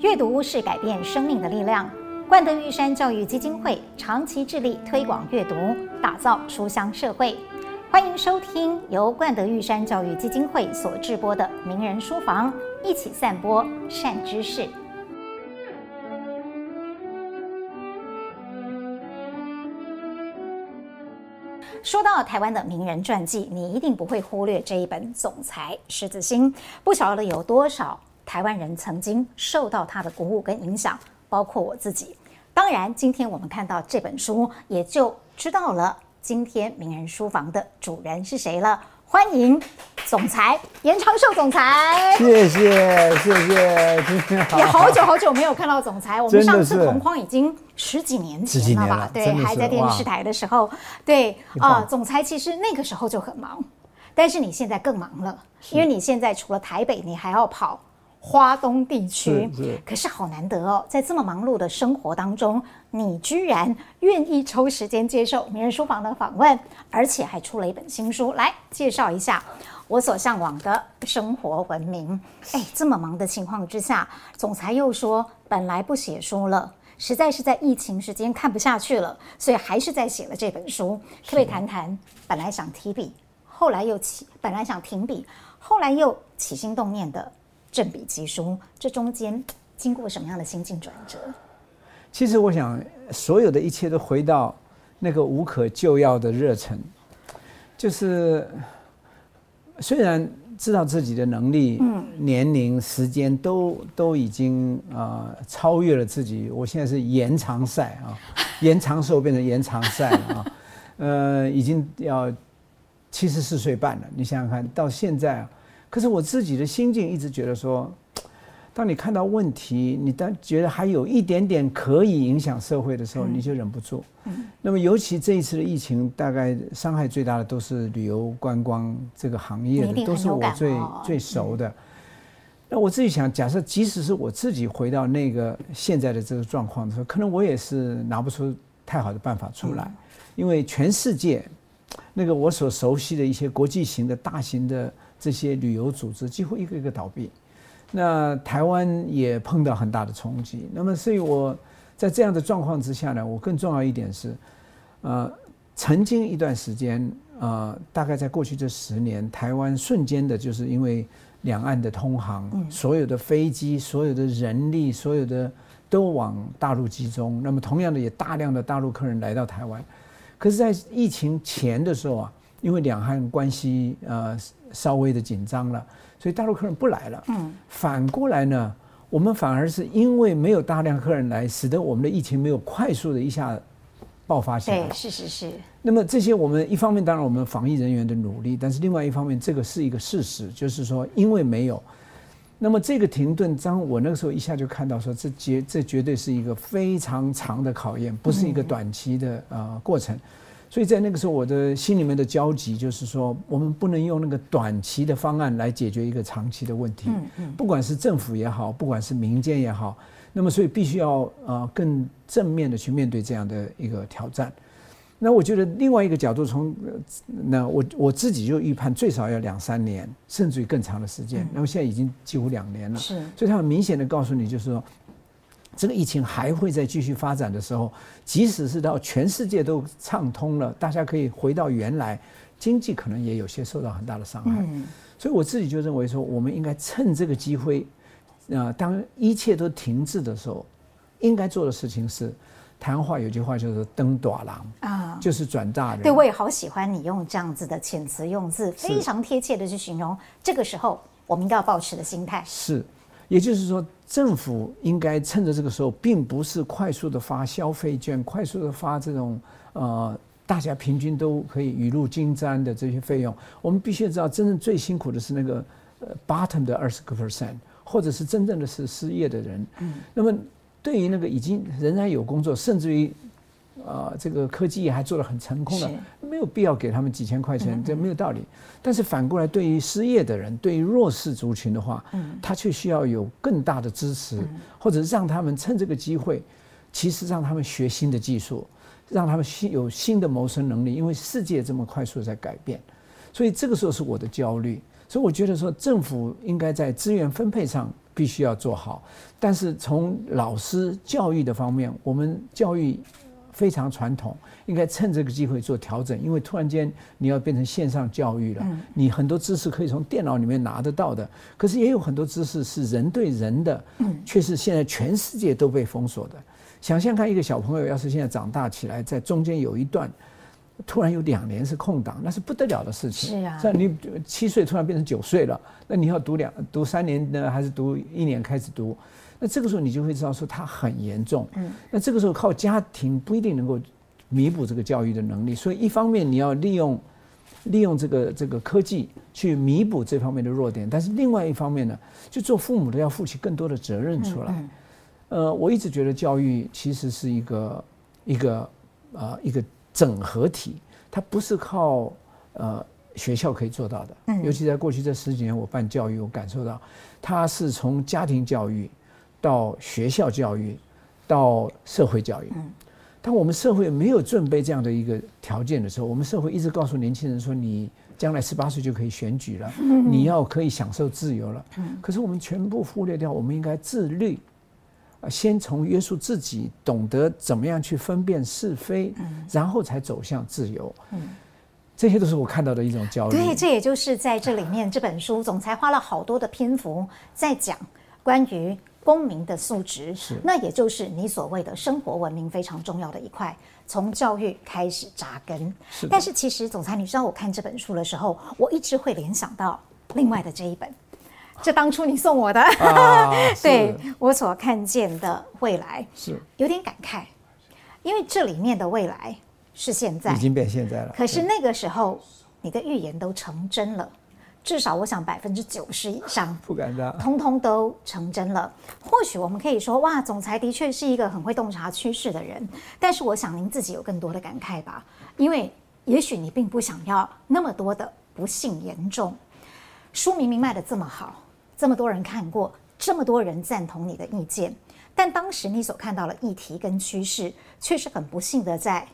阅读是改变生命的力量。冠德玉山教育基金会长期致力推广阅读，打造书香社会。欢迎收听由冠德玉山教育基金会所制播的《名人书房》，一起散播善知识。说到台湾的名人传记，你一定不会忽略这一本《总裁狮子心》。不晓得有多少台湾人曾经受到他的鼓舞跟影响，包括我自己。当然，今天我们看到这本书，也就知道了今天名人书房的主人是谁了。欢迎总裁严长寿总裁，谢谢谢谢，今天好，也好久好久没有看到总裁，我们上次同框已经十几年前了吧？对，还在电视台的时候，对啊、呃，总裁其实那个时候就很忙，但是你现在更忙了，因为你现在除了台北，你还要跑。花东地区，可是好难得哦，在这么忙碌的生活当中，你居然愿意抽时间接受名人书房的访问，而且还出了一本新书，来介绍一下我所向往的生活文明。哎，这么忙的情况之下，总裁又说本来不写书了，实在是在疫情时间看不下去了，所以还是在写了这本书。可不可以谈谈本来想提笔，后来又起，本来想停笔，后来又起心动念的？振笔疾书，这中间经过什么样的心境转折？其实我想，所有的一切都回到那个无可救药的热忱。就是虽然知道自己的能力、嗯、年龄、时间都都已经啊、呃、超越了自己，我现在是延长赛啊，延长寿变成延长赛了啊，呃，已经要七十四岁半了。你想想看，到现在啊。可是我自己的心境一直觉得说，当你看到问题，你当觉得还有一点点可以影响社会的时候，你就忍不住。那么尤其这一次的疫情，大概伤害最大的都是旅游观光这个行业的，都是我最最熟的。那我自己想，假设即使是我自己回到那个现在的这个状况的时候，可能我也是拿不出太好的办法出来，因为全世界那个我所熟悉的一些国际型的大型的。这些旅游组织几乎一个一个倒闭，那台湾也碰到很大的冲击。那么，所以我在这样的状况之下呢，我更重要一点是，呃，曾经一段时间，呃，大概在过去这十年，台湾瞬间的就是因为两岸的通航，所有的飞机、所有的人力、所有的都往大陆集中。那么，同样的也大量的大陆客人来到台湾。可是，在疫情前的时候啊，因为两岸关系，呃。稍微的紧张了，所以大陆客人不来了。嗯，反过来呢，我们反而是因为没有大量客人来，使得我们的疫情没有快速的一下爆发起来。对，是是是。那么这些我们一方面当然我们防疫人员的努力，但是另外一方面这个是一个事实，就是说因为没有，那么这个停顿，当我那个时候一下就看到说这绝这绝对是一个非常长的考验，不是一个短期的呃过程。所以在那个时候，我的心里面的焦急就是说，我们不能用那个短期的方案来解决一个长期的问题。嗯嗯。不管是政府也好，不管是民间也好，那么所以必须要呃更正面的去面对这样的一个挑战。那我觉得另外一个角度从，那我我自己就预判最少要两三年，甚至于更长的时间。那么现在已经几乎两年了。是。所以他很明显的告诉你，就是说。这个疫情还会再继续发展的时候，即使是到全世界都畅通了，大家可以回到原来，经济可能也有些受到很大的伤害。所以我自己就认为说，我们应该趁这个机会，啊，当一切都停滞的时候，应该做的事情是，台湾话有句话叫做“登短郎”，啊，就是转大人。对，我也好喜欢你用这样子的遣词用字，非常贴切的去形容这个时候我们应该要保持的心态。是。也就是说，政府应该趁着这个时候，并不是快速的发消费券，快速的发这种呃，大家平均都可以雨露均沾的这些费用。我们必须知道，真正最辛苦的是那个呃 bottom 的二十个 percent，或者是真正的是失业的人。嗯。那么，对于那个已经仍然有工作，甚至于。啊、呃，这个科技还做得很成功了，没有必要给他们几千块钱，这没有道理。但是反过来，对于失业的人，对于弱势族群的话，他却需要有更大的支持，或者让他们趁这个机会，其实让他们学新的技术，让他们新有新的谋生能力。因为世界这么快速在改变，所以这个时候是我的焦虑。所以我觉得说，政府应该在资源分配上。必须要做好。但是从老师教育的方面，我们教育非常传统，应该趁这个机会做调整。因为突然间你要变成线上教育了，你很多知识可以从电脑里面拿得到的，可是也有很多知识是人对人的，却是现在全世界都被封锁的。想象看一个小朋友，要是现在长大起来，在中间有一段。突然有两年是空档，那是不得了的事情。是啊，像你七岁突然变成九岁了，那你要读两读三年呢，还是读一年开始读？那这个时候你就会知道说它很严重。嗯，那这个时候靠家庭不一定能够弥补这个教育的能力，所以一方面你要利用利用这个这个科技去弥补这方面的弱点，但是另外一方面呢，就做父母的要负起更多的责任出来。嗯，呃，我一直觉得教育其实是一个一个啊、呃、一个。整合体，它不是靠呃学校可以做到的。嗯，尤其在过去这十几年，我办教育，我感受到，它是从家庭教育到学校教育到社会教育。嗯，当我们社会没有准备这样的一个条件的时候，我们社会一直告诉年轻人说：“你将来十八岁就可以选举了，你要可以享受自由了。”嗯，可是我们全部忽略掉，我们应该自律。先从约束自己，懂得怎么样去分辨是非，嗯、然后才走向自由。嗯，这些都是我看到的一种焦虑。对，这也就是在这里面这本书总裁花了好多的篇幅在讲关于公民的素质。是，那也就是你所谓的生活文明非常重要的一块，从教育开始扎根。是，但是其实总裁，你知道我看这本书的时候，我一直会联想到另外的这一本。这当初你送我的，啊、对我所看见的未来是有点感慨，因为这里面的未来是现在，已经变现在了。可是那个时候你的预言都成真了，至少我想百分之九十以上 不敢当，通通都成真了。或许我们可以说，哇，总裁的确是一个很会洞察趋势的人，但是我想您自己有更多的感慨吧，因为也许你并不想要那么多的不幸严重。书明明卖的这么好。这么多人看过，这么多人赞同你的意见，但当时你所看到的议题跟趋势，却是很不幸的，在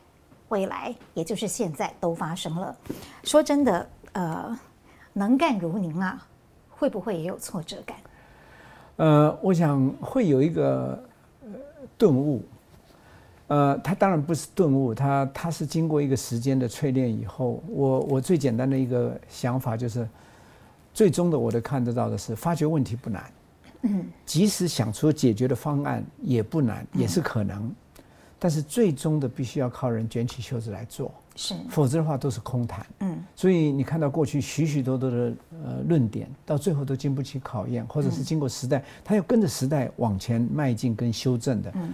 未来，也就是现在都发生了。说真的，呃，能干如您啊，会不会也有挫折感？呃，我想会有一个顿悟。呃，他当然不是顿悟，他他是经过一个时间的淬炼以后，我我最简单的一个想法就是。最终的，我都看得到的是，发觉问题不难，嗯，即使想出解决的方案也不难，也是可能，但是最终的必须要靠人卷起袖子来做，是，否则的话都是空谈，嗯，所以你看到过去许许多多的呃论点，到最后都经不起考验，或者是经过时代，它要跟着时代往前迈进跟修正的，嗯，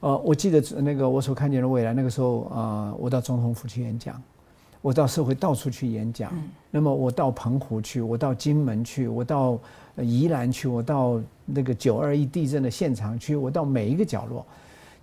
呃，我记得那个我所看见的未来，那个时候啊，我到总统府去演讲。我到社会到处去演讲，那么我到澎湖去，我到金门去，我到宜兰去，我到那个九二一地震的现场去，我到每一个角落，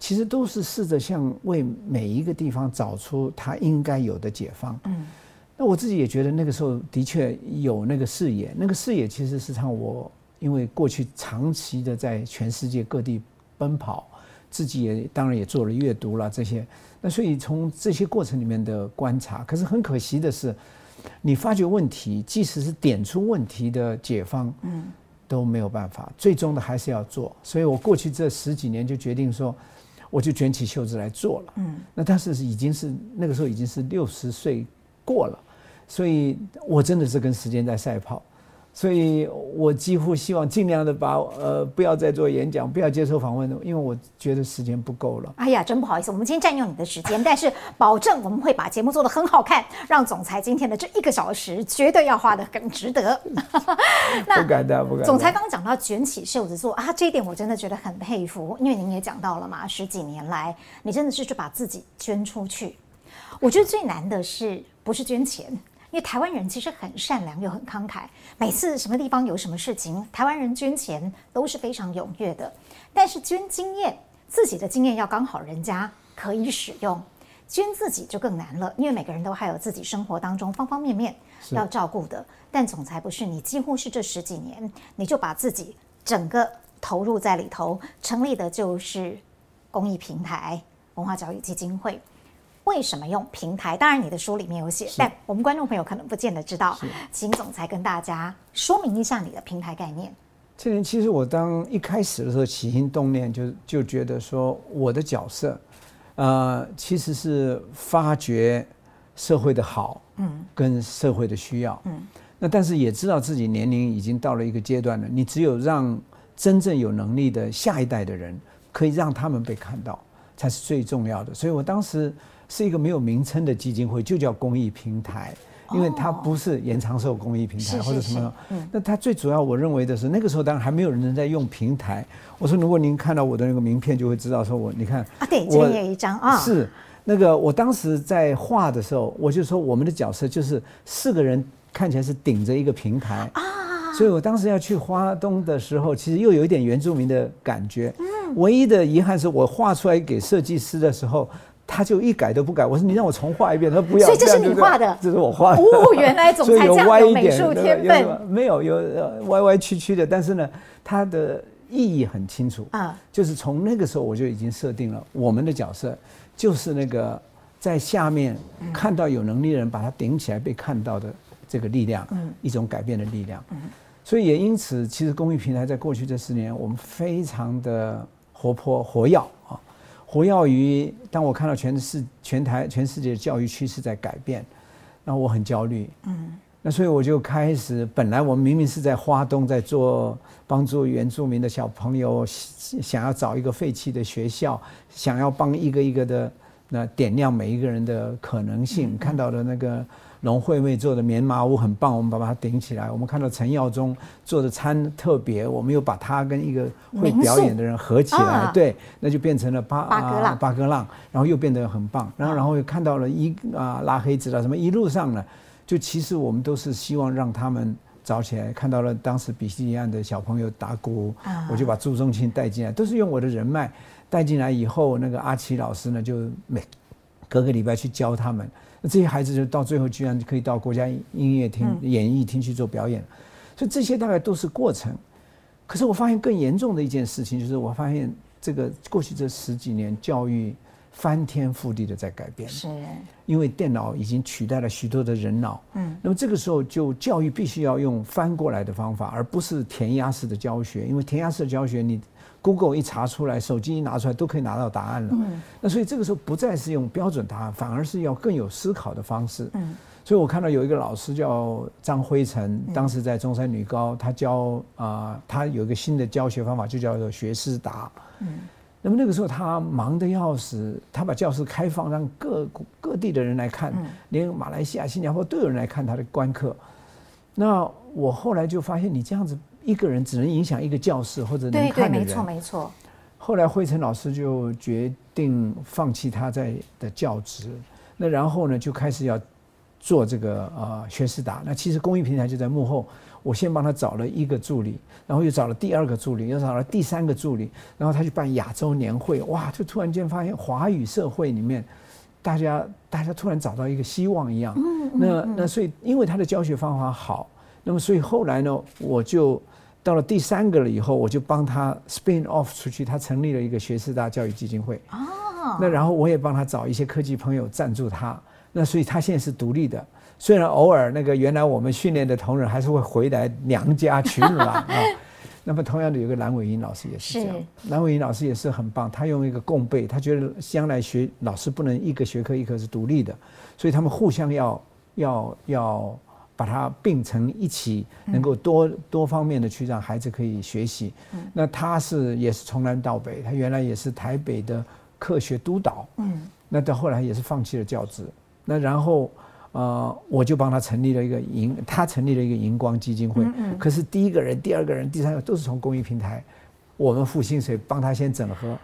其实都是试着向为每一个地方找出它应该有的解放。嗯，那我自己也觉得那个时候的确有那个视野，那个视野其实是让我因为过去长期的在全世界各地奔跑，自己也当然也做了阅读了这些。那所以从这些过程里面的观察，可是很可惜的是，你发觉问题，即使是点出问题的解放，嗯，都没有办法，最终的还是要做。所以我过去这十几年就决定说，我就卷起袖子来做了，嗯。那但是已经是那个时候已经是六十岁过了，所以我真的是跟时间在赛跑。所以我几乎希望尽量的把呃不要再做演讲，不要接受访问，因为我觉得时间不够了。哎呀，真不好意思，我们今天占用你的时间，但是保证我们会把节目做得很好看，让总裁今天的这一个小时绝对要花得很值得。那不敢当，不敢当。总裁刚刚讲到卷起袖子做啊，这一点我真的觉得很佩服，因为您也讲到了嘛，十几年来你真的是去把自己捐出去。我觉得最难的是不是捐钱？因为台湾人其实很善良又很慷慨，每次什么地方有什么事情，台湾人捐钱都是非常踊跃的。但是捐经验，自己的经验要刚好人家可以使用，捐自己就更难了，因为每个人都还有自己生活当中方方面面要照顾的。但总裁不是，你几乎是这十几年，你就把自己整个投入在里头，成立的就是公益平台文化教育基金会。为什么用平台？当然，你的书里面有写，但我们观众朋友可能不见得知道。请总裁跟大家说明一下你的平台概念。这人，其实我当一开始的时候起心动念就就觉得说我的角色，呃，其实是发掘社会的好，嗯，跟社会的需要，嗯，那但是也知道自己年龄已经到了一个阶段了，你只有让真正有能力的下一代的人，可以让他们被看到，才是最重要的。所以我当时是一个没有名称的基金会，就叫公益平台。因为它不是延长寿公益平台或者什么，那它最主要我认为的是那个时候当然还没有人在用平台。我说如果您看到我的那个名片，就会知道说我你看啊，对，这也有一张啊，是那个我当时在画的时候，我就说我们的角色就是四个人看起来是顶着一个平台啊，所以我当时要去花东的时候，其实又有一点原住民的感觉。嗯，唯一的遗憾是我画出来给设计师的时候。他就一改都不改，我说你让我重画一遍，他说不要。所以这是你画的，这是我画的。哦，原来总裁这样有美术天分。没有有歪歪曲曲的，但是呢，它的意义很清楚啊。就是从那个时候我就已经设定了我们的角色，就是那个在下面看到有能力的人把他顶起来被看到的这个力量，嗯，一种改变的力量。嗯，所以也因此，其实公益平台在过去这十年，我们非常的活泼活跃啊。活跃于，当我看到全世全台全世界的教育趋势在改变，那我很焦虑。嗯，那所以我就开始，本来我们明明是在花东在做帮助原住民的小朋友，想要找一个废弃的学校，想要帮一个一个的那点亮每一个人的可能性，看到的那个。龙惠妹做的棉麻屋很棒，我们把它顶起来。我们看到陈耀宗做的餐特别，我们又把他跟一个会表演的人合起来，啊、对，那就变成了八八哥浪，八哥浪，然后又变得很棒。然后，然后又看到了一啊拉黑子了什么，一路上呢，就其实我们都是希望让他们早起来。看到了当时比西里岸的小朋友打鼓，啊、我就把朱宗庆带进来，都是用我的人脉带进来以后，那个阿奇老师呢，就每隔个礼拜去教他们。那这些孩子就到最后居然可以到国家音乐厅、演艺厅去做表演，所以这些大概都是过程。可是我发现更严重的一件事情就是，我发现这个过去这十几年教育翻天覆地的在改变，是，因为电脑已经取代了许多的人脑。嗯，那么这个时候就教育必须要用翻过来的方法，而不是填鸭式的教学，因为填鸭式的教学你。Google 一查出来，手机一拿出来，都可以拿到答案了。嗯，那所以这个时候不再是用标准答案，反而是要更有思考的方式。嗯，所以我看到有一个老师叫张辉成，当时在中山女高，他教啊，他有一个新的教学方法，就叫做学思达。嗯，那么那个时候他忙得要死，他把教室开放，让各各地的人来看，连马来西亚、新加坡都有人来看他的观课。那我后来就发现，你这样子。一个人只能影响一个教室或者能看的人。对对，没错没错。后来惠成老师就决定放弃他在的教职，那然后呢就开始要做这个呃学思达。那其实公益平台就在幕后，我先帮他找了一个助理，然后又找了第二个助理，又找了第三个助理，然后他去办亚洲年会，哇，就突然间发现华语社会里面，大家大家突然找到一个希望一样。嗯嗯嗯。那那所以因为他的教学方法好，那么所以后来呢我就。到了第三个了以后，我就帮他 spin off 出去，他成立了一个学士大教育基金会。哦，那然后我也帮他找一些科技朋友赞助他，那所以他现在是独立的。虽然偶尔那个原来我们训练的同仁还是会回来娘家取暖啊。那么同样的有个蓝伟英老师也是这样，蓝伟英老师也是很棒，他用一个共备，他觉得将来学老师不能一个学科一科是独立的，所以他们互相要要要。把它并成一起，能够多多方面的去让孩子可以学习。那他是也是从南到北，他原来也是台北的科学督导。嗯，那到后来也是放弃了教职。那然后，呃，我就帮他成立了一个银，他成立了一个荧光基金会。嗯。可是第一个人、第二个人、第三个都是从公益平台，我们付薪水帮他先整合，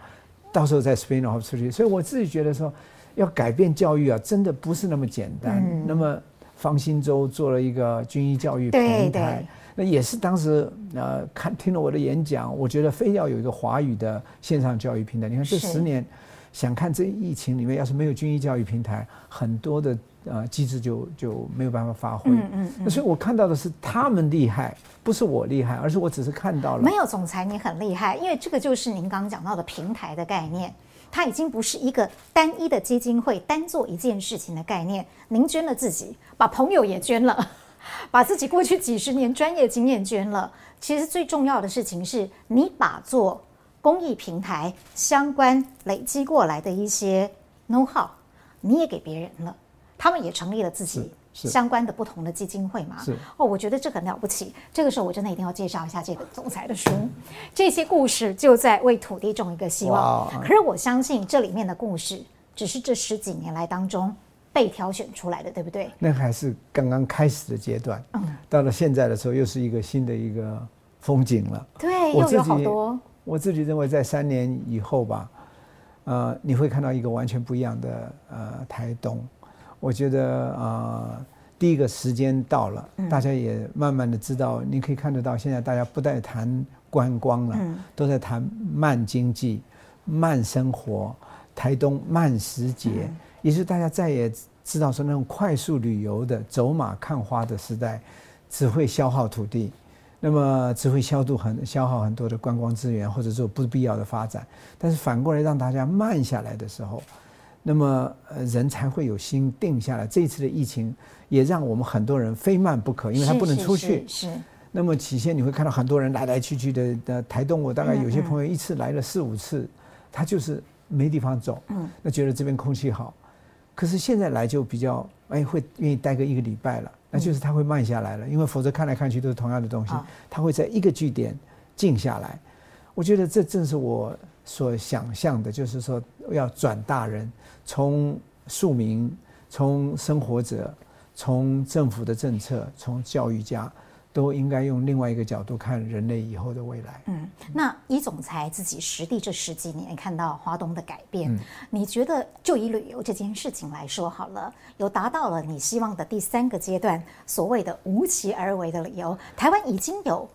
到时候再 spin off 出去。所以我自己觉得说，要改变教育啊，真的不是那么简单。嗯。那么。方兴洲做了一个军医教育平台，那也是当时呃看听了我的演讲，我觉得非要有一个华语的线上教育平台。你看这十年，想看这疫情里面要是没有军医教育平台，很多的呃机制就就没有办法发挥。嗯嗯。嗯所以我看到的是他们厉害，不是我厉害，而是我只是看到了。没有总裁，你很厉害，因为这个就是您刚刚讲到的平台的概念。它已经不是一个单一的基金会单做一件事情的概念。您捐了自己，把朋友也捐了，把自己过去几十年专业经验捐了。其实最重要的事情是你把做公益平台相关累积过来的一些 know how，你也给别人了，他们也成立了自己相关的不同的基金会嘛。是哦，我觉得这很了不起。这个时候我真的一定要介绍一下这个总裁的书，这些故事就在为土地种一个希望。可是我相信这里面的故事只是这十几年来当中。被挑选出来的，对不对？那还是刚刚开始的阶段。嗯，到了现在的时候，又是一个新的一个风景了。对，又有好多。我自己认为，在三年以后吧，呃，你会看到一个完全不一样的呃台东。我觉得呃，第一个时间到了，嗯，大家也慢慢的知道，你可以看得到，现在大家不再谈观光了，嗯，都在谈慢经济、慢生活，台东慢时节。嗯也是大家再也知道说那种快速旅游的走马看花的时代，只会消耗土地，那么只会消度很消耗很多的观光资源，或者说不必要的发展。但是反过来让大家慢下来的时候，那么呃人才会有心定下来。这一次的疫情也让我们很多人非慢不可，因为他不能出去。是。那么起先你会看到很多人来来去去的的台东，我大概有些朋友一次来了四五次，他就是没地方走。嗯。那觉得这边空气好。可是现在来就比较哎，会愿意待个一个礼拜了，那就是他会慢下来了，因为否则看来看去都是同样的东西，他会在一个据点静下来。我觉得这正是我所想象的，就是说要转大人，从庶民，从生活者，从政府的政策，从教育家。都应该用另外一个角度看人类以后的未来。嗯，那以总裁自己实地这十几年看到华东的改变，嗯，你觉得就以旅游这件事情来说好了，有达到了你希望的第三个阶段，所谓的无期而为的理由，台湾已经有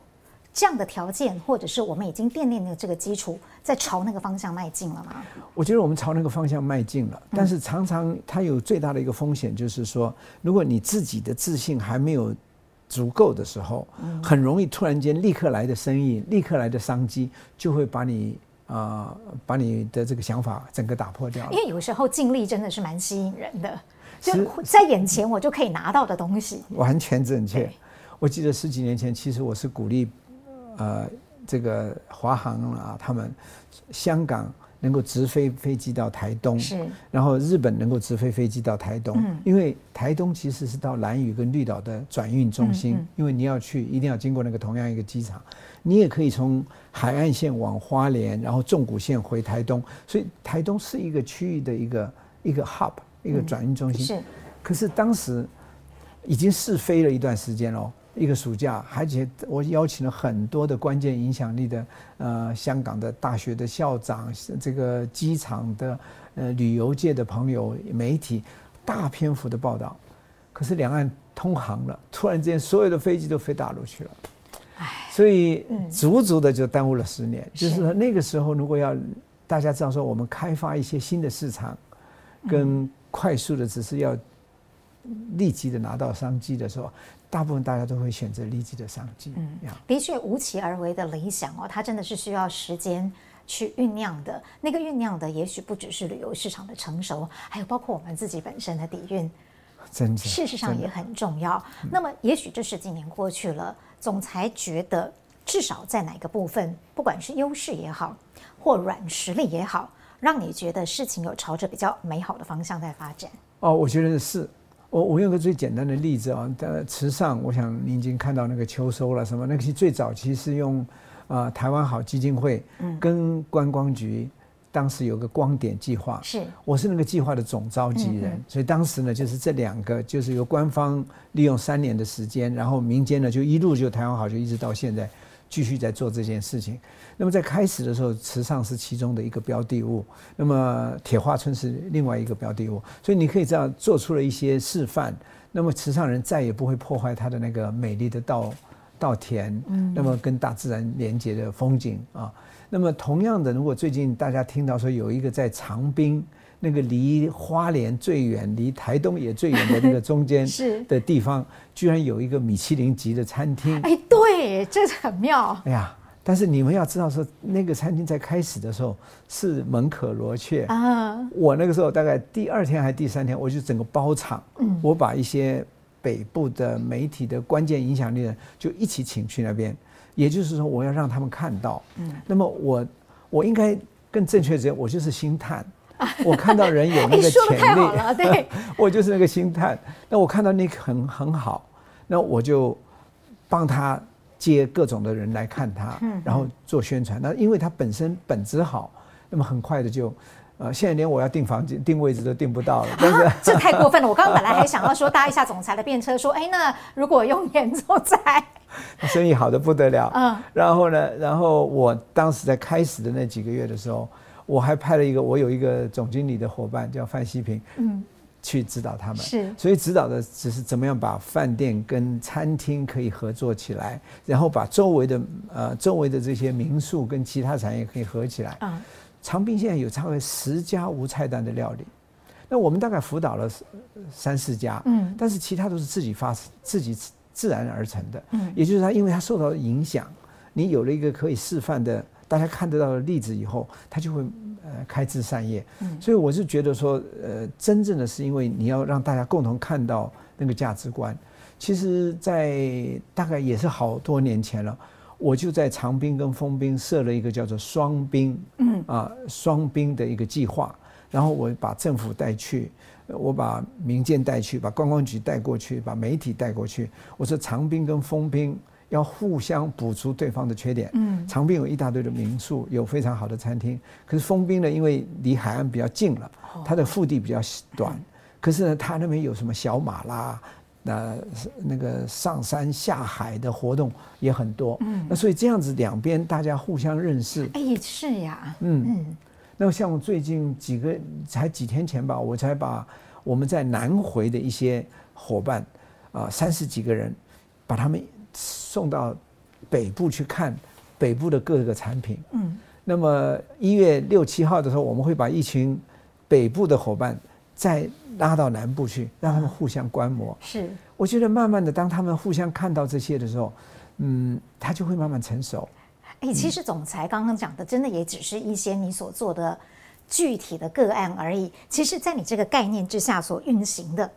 这样的条件，或者是我们已经奠定了这个基础，在朝那个方向迈进了吗？我觉得我们朝那个方向迈进了，但是常常它有最大的一个风险，就是说，如果你自己的自信还没有。足够的时候，很容易突然间立刻来的生意，立刻来的商机，就会把你啊、呃，把你的这个想法整个打破掉。因为有时候尽力真的是蛮吸引人的，就在眼前我就可以拿到的东西。完全正确。我记得十几年前，其实我是鼓励，呃，这个华航啊，他们香港。能够直飞飞机到台东，是，然后日本能够直飞飞机到台东，嗯，因为台东其实是到兰屿跟绿岛的转运中心，嗯嗯，因为你要去一定要经过那个同样一个机场，你也可以从海岸线往花莲，然后纵谷线回台东，所以台东是一个区域的一个一个 hub，一个转运中心，嗯。是，可是当时已经试飞了一段时间喽。一个暑假，而且我邀请了很多的关键影响力的，呃，香港的大学的校长，这个机场的，呃，旅游界的朋友、媒体，大篇幅的报道。可是两岸通航了，突然之间所有的飞机都飞大陆去了，唉，所以足足的就耽误了十年。就是说那个时候，如果要大家知道说，我们开发一些新的市场，跟快速的只是要立即的拿到商机的时候。大部分大家都会选择立即的商机。嗯，的确，无奇而为的理想哦，它真的是需要时间去酝酿的。那个酝酿的，也许不只是旅游市场的成熟，还有包括我们自己本身的底蕴，真的，事实上也很重要。那么，也许这十几年过去了，总裁觉得，至少在哪个部分，不管是优势也好，或软实力也好，让你觉得事情有朝着比较美好的方向在发展。哦，我觉得是。我我用个最简单的例子啊，呃池上，我想您已经看到那个秋收了什么？那个是最早期是用啊、呃、台湾好基金会跟观光局当时有个光点计划，是我是那个计划的总召集人，所以当时呢就是这两个就是由官方利用三年的时间，然后民间呢就一路就台湾好就一直到现在。继续在做这件事情。那么在开始的时候，池上是其中的一个标的物，那么铁花村是另外一个标的物。所以你可以这样做出了一些示范。那么池上人再也不会破坏他的那个美丽的稻稻田，那么跟大自然连接的风景啊。那么同样的，如果最近大家听到说有一个在长滨。那个离花莲最远、离台东也最远的那个中间 的地方，居然有一个米其林级的餐厅。哎，对，这很妙。哎呀，但是你们要知道说，那个餐厅在开始的时候是门可罗雀啊。我那个时候大概第二天还是第三天，我就整个包场，我把一些北部的媒体的关键影响力的，就一起请去那边。也就是说，我要让他们看到。嗯。那么我我应该更正确讲，我就是星探。我看到人有那个潜力，对，我就是那个星探。那我看到那个很很好，那我就帮他接各种的人来看他，然后做宣传。那因为他本身本质好，那么很快的就。呃，现在连我要订房间、订位置都订不到了，但是、啊、这太过分了。我刚刚本来还想要说搭一下总裁的便车，说，哎，那如果用严总裁，生意好的不得了。嗯，然后呢，然后我当时在开始的那几个月的时候，我还派了一个，我有一个总经理的伙伴叫范希平，嗯，去指导他们。是，所以指导的只是怎么样把饭店跟餐厅可以合作起来，然后把周围的呃周围的这些民宿跟其他产业可以合起来。嗯。长滨现在有差不多十家无菜单的料理，那我们大概辅导了三四家，嗯，但是其他都是自己发自己自然而成的，嗯，也就是他因为他受到了影响，你有了一个可以示范的大家看得到的例子以后，他就会呃开枝散叶，嗯，所以我是觉得说，呃，真正的是因为你要让大家共同看到那个价值观，其实，在大概也是好多年前了。我就在长滨跟丰滨设了一个叫做双滨，嗯啊双滨的一个计划，然后我把政府带去，我把民间带去，把观光局带过去，把媒体带过去。我说长滨跟丰滨要互相补足对方的缺点。嗯，长滨有一大堆的民宿，有非常好的餐厅，可是丰滨呢，因为离海岸比较近了，它的腹地比较短，可是呢，它那边有什么小马拉。那那个上山下海的活动也很多，嗯，那所以这样子两边大家互相认识，哎，是呀，嗯。嗯，那么像最近几个才几天前吧，我才把我们在南回的一些伙伴啊三十几个人，把他们送到北部去看北部的各个产品，嗯，那么一月六七号的时候，我们会把一群北部的伙伴。再拉到南部去，让他们互相观摩。是，我觉得慢慢的，当他们互相看到这些的时候，嗯，他就会慢慢成熟。哎，其实总裁刚刚讲的，真的也只是一些你所做的具体的个案而已。其实，在你这个概念之下所运行的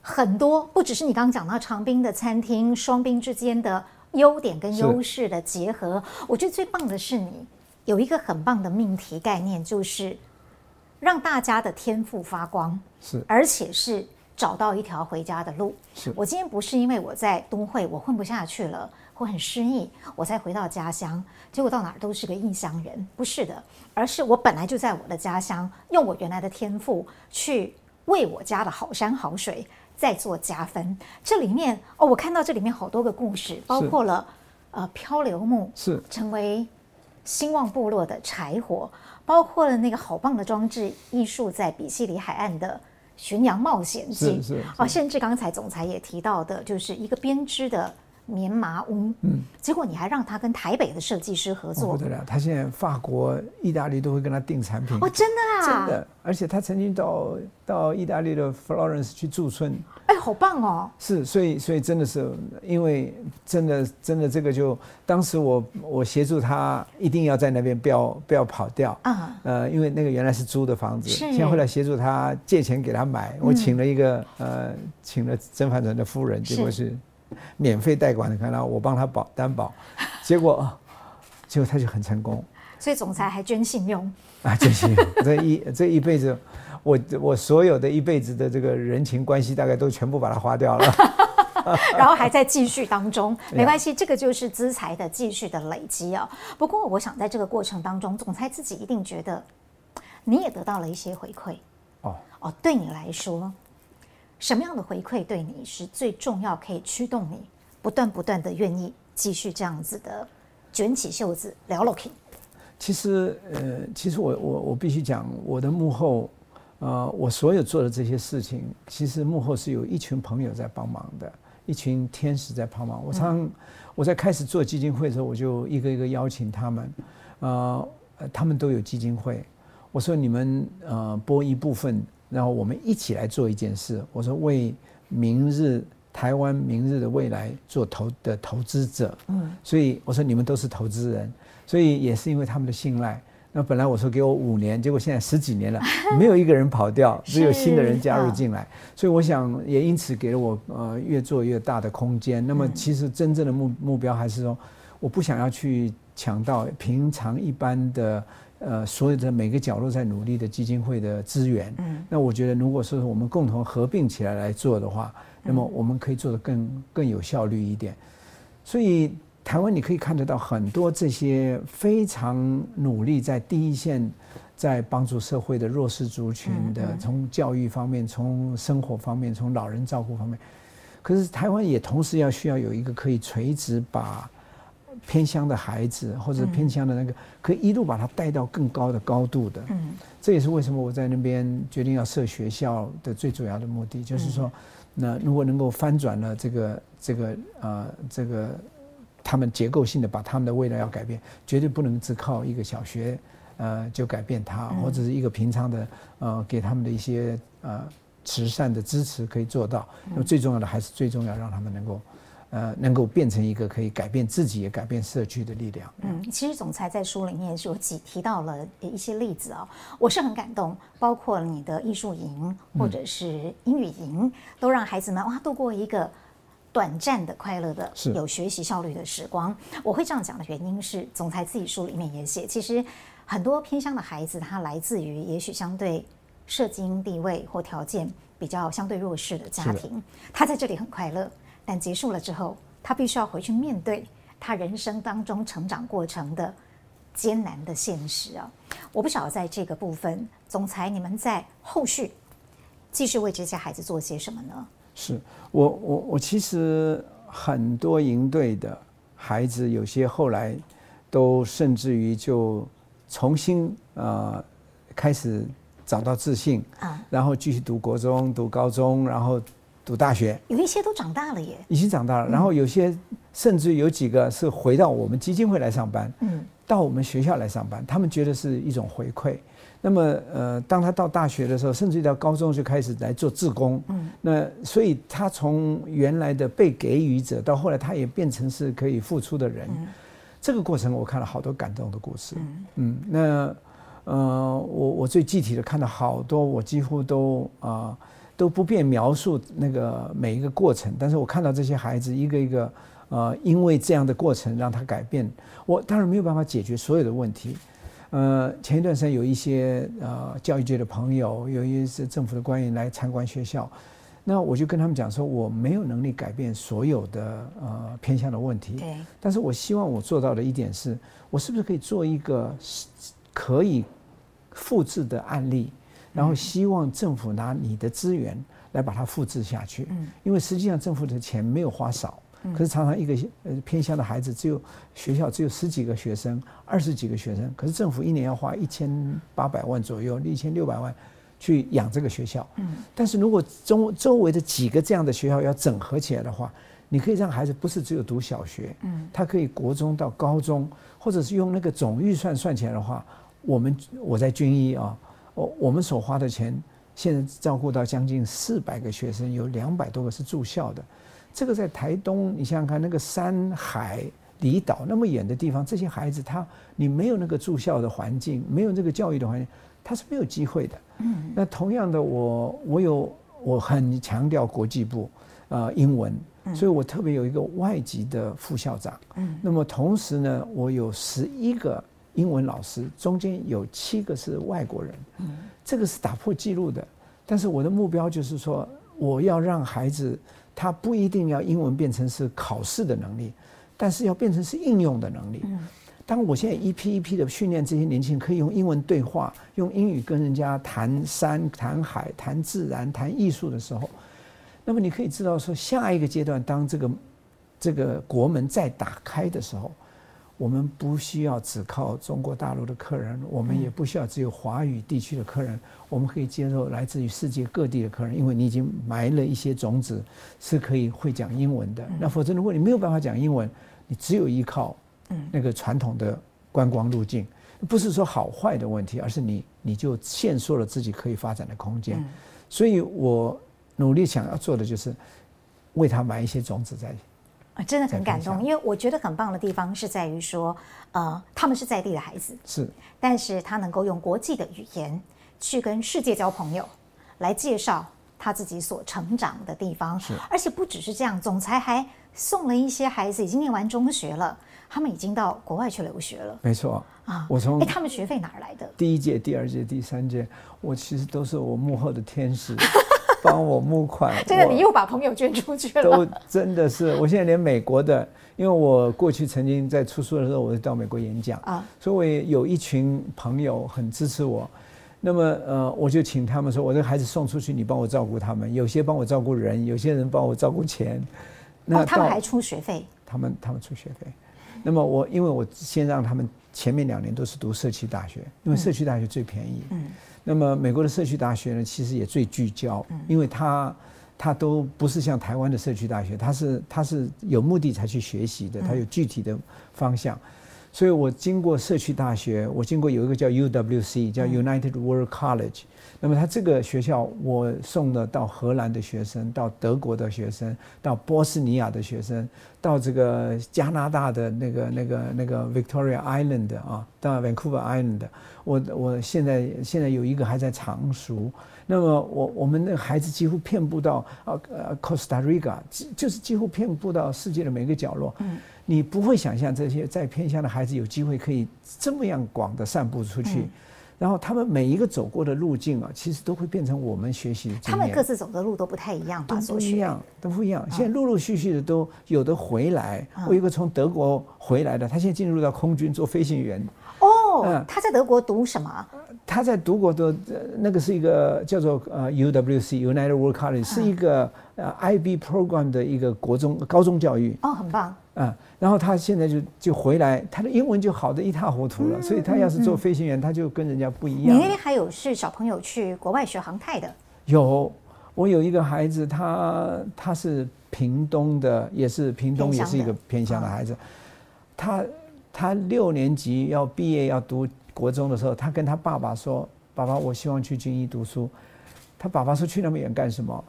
很多，不只是你刚刚讲到长滨的餐厅、双滨之间的优点跟优势的结合。我觉得最棒的是你有一个很棒的命题概念，就是。让大家的天赋发光，是，而且是找到一条回家的路。是，我今天不是因为我在都会我混不下去了，我很失意，我才回到家乡，结果到哪儿都是个异乡人，不是的，而是我本来就在我的家乡，用我原来的天赋去为我家的好山好水再做加分。这里面哦，我看到这里面好多个故事，包括了呃漂流木是成为兴旺部落的柴火。包括了那个好棒的装置艺术，在比西里海岸的巡洋冒险记，哦，甚至刚才总裁也提到的，就是一个编织的。棉麻屋，嗯，结果你还让他跟台北的设计师合作，哦，不得了。他现在法国、意大利都会跟他订产品，哦，真的啊，真的。而且他曾经到到意大利的 Florence 去驻村，哎，好棒哦。是，所以所以真的是，因为真的真的这个就当时我我协助他一定要在那边不要不要跑掉啊，呃，因为那个原来是租的房子，是。现在后来协助他借钱给他买，我请了一个呃，请了曾凡成的夫人，结果是。免费代管的，看到我帮他保担保，结果，结果他就很成功。所以总裁还捐信用啊，捐信用，这一 这一辈子，我我所有的一辈子的这个人情关系，大概都全部把它花掉了。然后还在继续当中，没关系，这个就是资财的继续的累积啊。不过我想在这个过程当中，总裁自己一定觉得，你也得到了一些回馈哦哦，对你来说。什么样的回馈对你是最重要，可以驱动你不断不断的愿意继续这样子的卷起袖子聊 locking？其实，呃，其实我我我必须讲，我的幕后，呃，我所有做的这些事情，其实幕后是有一群朋友在帮忙的，一群天使在帮忙。我常我在开始做基金会的时候，我就一个一个邀请他们，呃，他们都有基金会，我说你们呃拨一部分。然后我们一起来做一件事。我说为明日台湾明日的未来做投的投资者。嗯，所以我说你们都是投资人，所以也是因为他们的信赖，那本来我说给我五年，结果现在十几年了，没有一个人跑掉，只有新的人加入进来。所以我想也因此给了我呃越做越大的空间。那么其实真正的目目标还是说，我不想要去抢到平常一般的呃所有的每个角落在努力的基金会的资源。嗯，那我觉得如果说我们共同合并起来来做的话，那么我们可以做得更更有效率一点。所以。台湾你可以看得到很多这些非常努力在第一线，在帮助社会的弱势族群的，从教育方面、从生活方面、从老人照顾方面。可是台湾也同时要需要有一个可以垂直把偏乡的孩子或者偏乡的那个，可以一路把他带到更高的高度的。嗯，这也是为什么我在那边决定要设学校的最主要的目的，就是说，那如果能够翻转了这个这个呃这个。他们结构性的把他们的未来要改变，绝对不能只靠一个小学，呃，就改变他，或者是一个平常的，呃，给他们的一些呃慈善的支持可以做到。那么最重要的还是最重要，让他们能够，呃，能够变成一个可以改变自己也改变社区的力量。嗯，其实总裁在书里面是有几提到了一些例子啊，我是很感动，包括你的艺术营或者是英语营，都让孩子们哇度过一个。短暂的快乐的有学习效率的时光，我会这样讲的原因是，总裁自己书里面也写，其实很多偏乡的孩子，他来自于也许相对社经地位或条件比较相对弱势的家庭，他在这里很快乐，但结束了之后，他必须要回去面对他人生当中成长过程的艰难的现实啊！我不晓得在这个部分，总裁你们在后续继续为这些孩子做些什么呢？是我我我其实很多营队的孩子，有些后来都甚至于就重新呃开始找到自信啊，然后继续读国中、读高中，然后读大学。有一些都长大了耶，已经长大了。然后有些甚至有几个是回到我们基金会来上班，嗯，到我们学校来上班，他们觉得是一种回馈。那么，呃，当他到大学的时候，甚至到高中就开始来做志工。嗯。那所以他从原来的被给予者，到后来他也变成是可以付出的人。嗯。这个过程我看了好多感动的故事。嗯。嗯。那，呃，我我最具体的看到好多，我几乎都啊、呃、都不便描述那个每一个过程，但是我看到这些孩子一个一个，呃，因为这样的过程让他改变。我当然没有办法解决所有的问题。呃，前一段时间有一些呃教育界的朋友，有一些政府的官员来参观学校，那我就跟他们讲说，我没有能力改变所有的呃偏向的问题，对，但是我希望我做到的一点是，我是不是可以做一个可以复制的案例，然后希望政府拿你的资源来把它复制下去，嗯，因为实际上政府的钱没有花少。可是常常一个呃偏乡的孩子，只有学校只有十几个学生，二十几个学生，可是政府一年要花一千八百万左右，一千六百万去养这个学校。嗯，但是如果周周围的几个这样的学校要整合起来的话，你可以让孩子不是只有读小学，嗯，他可以国中到高中，或者是用那个总预算算起来的话，我们我在军医啊，我我们所花的钱，现在照顾到将近四百个学生，有两百多个是住校的。这个在台东，你想想看，那个山海离岛那么远的地方，这些孩子他你没有那个住校的环境，没有这个教育的环境，他是没有机会的。嗯。那同样的，我我有我很强调国际部，呃，英文，所以我特别有一个外籍的副校长。嗯。那么同时呢，我有十一个英文老师，中间有七个是外国人。嗯。这个是打破记录的，但是我的目标就是说，我要让孩子。他不一定要英文变成是考试的能力，但是要变成是应用的能力。当我现在一批一批的训练这些年轻人可以用英文对话，用英语跟人家谈山、谈海、谈自然、谈艺术的时候，那么你可以知道说，下一个阶段，当这个这个国门再打开的时候。我们不需要只靠中国大陆的客人，我们也不需要只有华语地区的客人，我们可以接受来自于世界各地的客人，因为你已经埋了一些种子，是可以会讲英文的。那否则，如果你没有办法讲英文，你只有依靠那个传统的观光路径，不是说好坏的问题，而是你你就限缩了自己可以发展的空间。所以我努力想要做的就是为他埋一些种子在。真的很感动，因为我觉得很棒的地方是在于说，呃，他们是在地的孩子，是，但是他能够用国际的语言去跟世界交朋友，来介绍他自己所成长的地方，是，而且不只是这样，总裁还送了一些孩子已经念完中学了，他们已经到国外去留学了，没错。啊，我从哎，他们学费哪儿来的？第一届、第二届、第三届，我其实都是我幕后的天使。帮我募款，真的，你又把朋友捐出去了。都真的是，我现在连美国的，因为我过去曾经在出书的时候，我就到美国演讲啊，所以我也有一群朋友很支持我。那么呃，我就请他们说，我这个孩子送出去，你帮我照顾他们。有些帮我照顾人，有些人帮我照顾钱。那、哦、他们还出学费？他们他们出学费。那么我因为我先让他们前面两年都是读社区大学，因为社区大学最便宜。嗯。嗯那么美国的社区大学呢，其实也最聚焦，因为它它都不是像台湾的社区大学，它是它是有目的才去学习的，它有具体的方向。所以我经过社区大学，我经过有一个叫 UWC，叫 United World College。那么他这个学校，我送了到荷兰的学生，到德国的学生，到波斯尼亚的学生，到这个加拿大的那个那个那个 Victoria Island 啊，到 Vancouver Island。我我现在现在有一个还在常熟。那么我我们的孩子几乎遍布到啊呃 Costa Rica，就是几乎遍布到世界的每个角落。嗯，你不会想象这些在偏乡的孩子有机会可以这么样广的散布出去。然后他们每一个走过的路径啊，其实都会变成我们学习的经验。他们各自走的路都不太一样吧？都不一样，都不一样。现在陆陆续续的都有的回来。我有一个从德国回来的，他现在进入到空军做飞行员。哦，他在德国读什么？他在读过的那个是一个叫做呃 UWC United World College，是一个呃 IB program 的一个国中高中教育。哦，很棒。嗯，然后他现在就就回来，他的英文就好的一塌糊涂了，所以他要是做飞行员，他就跟人家不一样。你那边还有是小朋友去国外学航太的？有，我有一个孩子，他他是屏东的，也是屏东也是一个偏乡的孩子。他他六年级要毕业要读国中的时候，他跟他爸爸说：“爸爸，我希望去军医读书。”他爸爸说：“去那么远干什么？”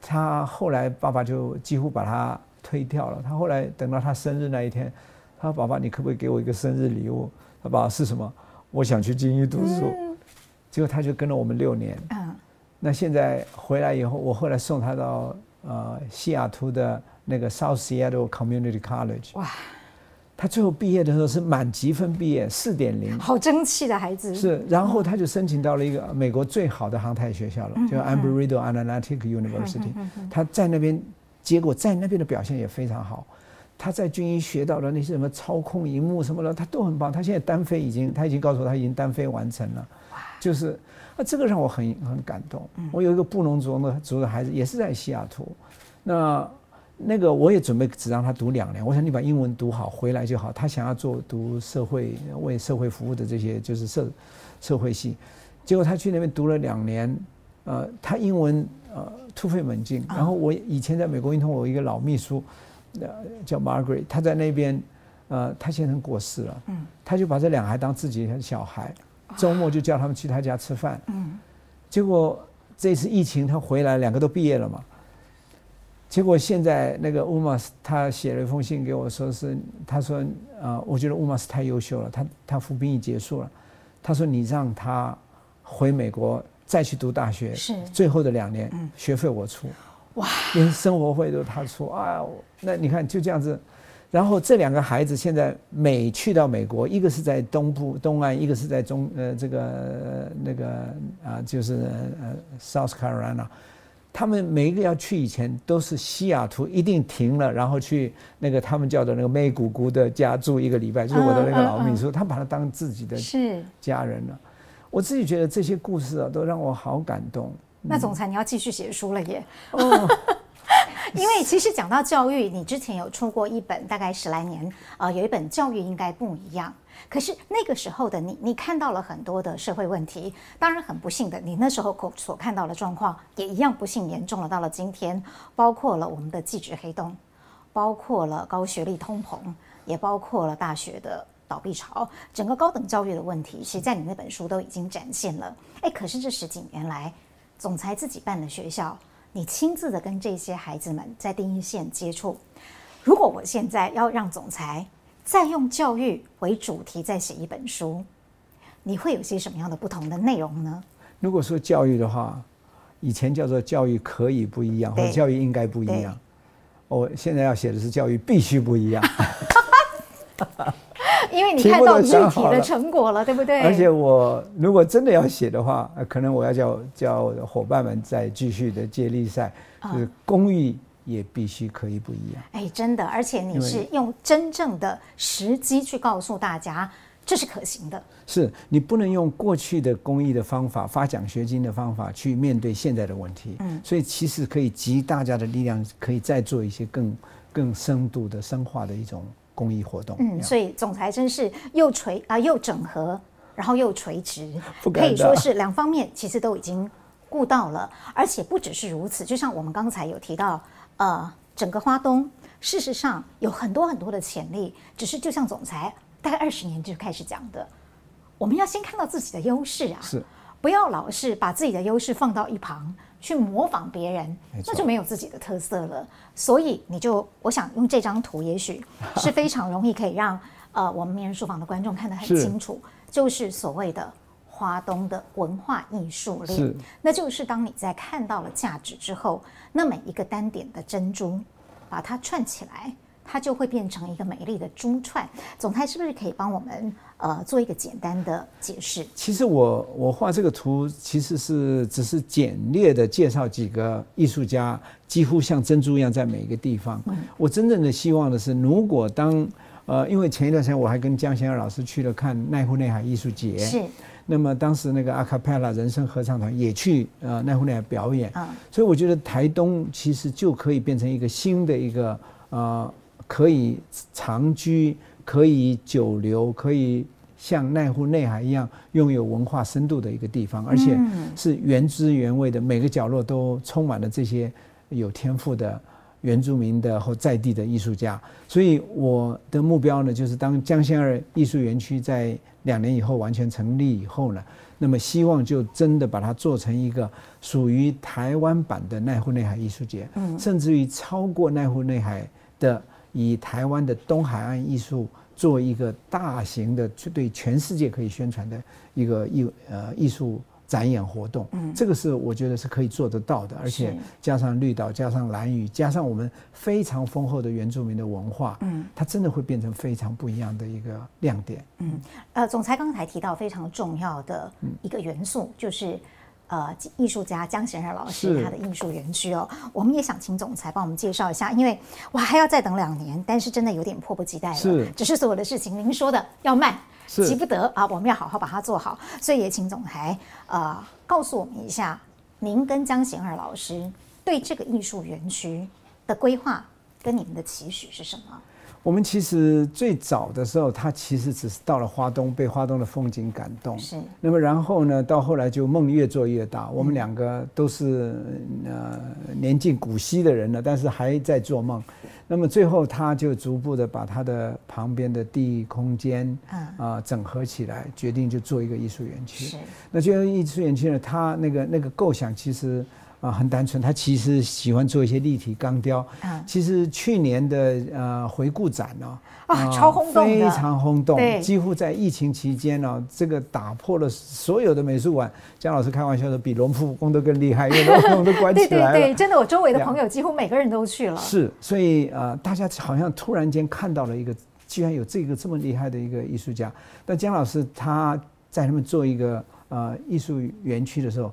他后来爸爸就几乎把他。推掉了。他后来等到他生日那一天，他说：“爸爸，你可不可以给我一个生日礼物？”他爸爸是什么？我想去军医读书。嗯、结果他就跟了我们六年。嗯。那现在回来以后，我后来送他到呃西雅图的那个 South Seattle Community College。哇！他最后毕业的时候是满级分毕业，四点零。好争气的孩子。是，然后他就申请到了一个美国最好的航太学校了，嗯、叫 Embry-Riddle Aeronautic University。嗯、他在那边。结果在那边的表现也非常好，他在军医学到的那些什么操控荧幕什么的，他都很棒。他现在单飞已经，他已经告诉我他已经单飞完成了，就是啊，这个让我很很感动。我有一个布农族的族的孩子，也是在西雅图，那那个我也准备只让他读两年，我想你把英文读好回来就好。他想要做读社会为社会服务的这些就是社社会系，结果他去那边读了两年，呃，他英文。呃，突飞猛进。然后我以前在美国运通，我有一个老秘书，呃，叫 Margaret，他在那边，呃，他先生过世了。嗯。他就把这两个孩当自己的小孩，周末就叫他们去他家吃饭。嗯。结果这次疫情他回来，两个都毕业了嘛。结果现在那个乌马斯他写了一封信给我，说是他说啊，我觉得乌马斯太优秀了，他他服兵役结束了，他说你让他回美国。再去读大学，是最后的两年，学费我出，哇，连生活费都他出啊！那你看就这样子，然后这两个孩子现在每去到美国，一个是在东部东岸，一个是在中呃这个那个啊就是呃 South Carolina，他们每一个要去以前都是西雅图一定停了，然后去那个他们叫的那个妹姑姑的家住一个礼拜，就是我的那个老秘书，他把他当自己的家人了。我自己觉得这些故事啊，都让我好感动。那总裁，你要继续写书了耶！哦、因为其实讲到教育，你之前有出过一本，大概十来年，呃，有一本《教育应该不一样》。可是那个时候的你，你看到了很多的社会问题。当然很不幸的，你那时候所看到的状况也一样不幸严重了。到了今天，包括了我们的技职黑洞，包括了高学历通膨，也包括了大学的。倒闭潮，整个高等教育的问题，其实在你那本书都已经展现了。哎，可是这十几年来，总裁自己办的学校，你亲自的跟这些孩子们在第一线接触，如果我现在要让总裁再用教育为主题再写一本书，你会有些什么样的不同的内容呢？如果说教育的话，以前叫做教育可以不一样，或者教育应该不一样。我现在要写的是教育必须不一样。因为你看到具体的成果了，对不对？而且我如果真的要写的话，可能我要叫叫伙伴们再继续的接力赛，就是公益也必须可以不一样。哎，真的，而且你是用真正的时机去告诉大家，这是可行的。是你不能用过去的公益的方法、发奖学金的方法去面对现在的问题。嗯，所以其实可以集大家的力量，可以再做一些更更深度的深化的一种。公益活动，嗯，所以总裁真是又垂啊又整合，然后又垂直，可以说是两方面其实都已经顾到了，而且不只是如此，就像我们刚才有提到，呃，整个花东事实上有很多很多的潜力，只是就像总裁大概二十年就开始讲的，我们要先看到自己的优势啊，是，不要老是把自己的优势放到一旁。去模仿别人，那就没有自己的特色了。所以你就，我想用这张图，也许是非常容易可以让呃我们名人书房的观众看得很清楚，就是所谓的花东的文化艺术链。那就是当你在看到了价值之后，那每一个单点的珍珠，把它串起来。它就会变成一个美丽的珠串。总裁是不是可以帮我们呃做一个简单的解释？其实我我画这个图其实是只是简略的介绍几个艺术家，几乎像珍珠一样在每一个地方。嗯、我真正的希望的是，如果当呃，因为前一段时间我还跟江贤二老师去了看奈户内海艺术节，是。那么当时那个阿卡贝拉人声合唱团也去呃奈湖内海表演，嗯。所以我觉得台东其实就可以变成一个新的一个呃。可以长居，可以久留，可以像奈湖内海一样拥有文化深度的一个地方，而且是原汁原味的，每个角落都充满了这些有天赋的原住民的或在地的艺术家。所以我的目标呢，就是当江仙儿艺术园区在两年以后完全成立以后呢，那么希望就真的把它做成一个属于台湾版的奈户内海艺术节，甚至于超过奈户内海的。以台湾的东海岸艺术做一个大型的，对全世界可以宣传的一个艺呃艺术展演活动，嗯，这个是我觉得是可以做得到的，而且加上绿岛，加上蓝屿，加上我们非常丰厚的原住民的文化，嗯，它真的会变成非常不一样的一个亮点。嗯，呃，总裁刚才提到非常重要的一个元素就是。呃，艺术家江贤二老师他的艺术园区哦，我们也想请总裁帮我们介绍一下，因为我还要再等两年，但是真的有点迫不及待了。是，只是所有的事情您说的要慢，急不得啊，我们要好好把它做好。所以也请总裁呃告诉我们一下，您跟江贤二老师对这个艺术园区的规划跟你们的期许是什么？我们其实最早的时候，他其实只是到了花东，被花东的风景感动。是。那么然后呢，到后来就梦越做越大。我们两个都是呃年近古稀的人了，但是还在做梦。那么最后，他就逐步的把他的旁边的地空间啊整合起来，决定就做一个艺术园区。是。那这个艺术园区呢，他那个那个构想其实。啊，很单纯，他其实喜欢做一些立体钢雕。嗯，其实去年的呃回顾展呢，啊，超轰动，非常轰动，对，几乎在疫情期间呢，这个打破了所有的美术馆。江老师开玩笑说，比龙浮宫都更厉害，因为龙浮宫都关起来了。对对对，真的，我周围的朋友几乎每个人都去了。是，所以呃，大家好像突然间看到了一个，居然有这个这么厉害的一个艺术家。但江老师他在他们做一个呃艺术园区的时候。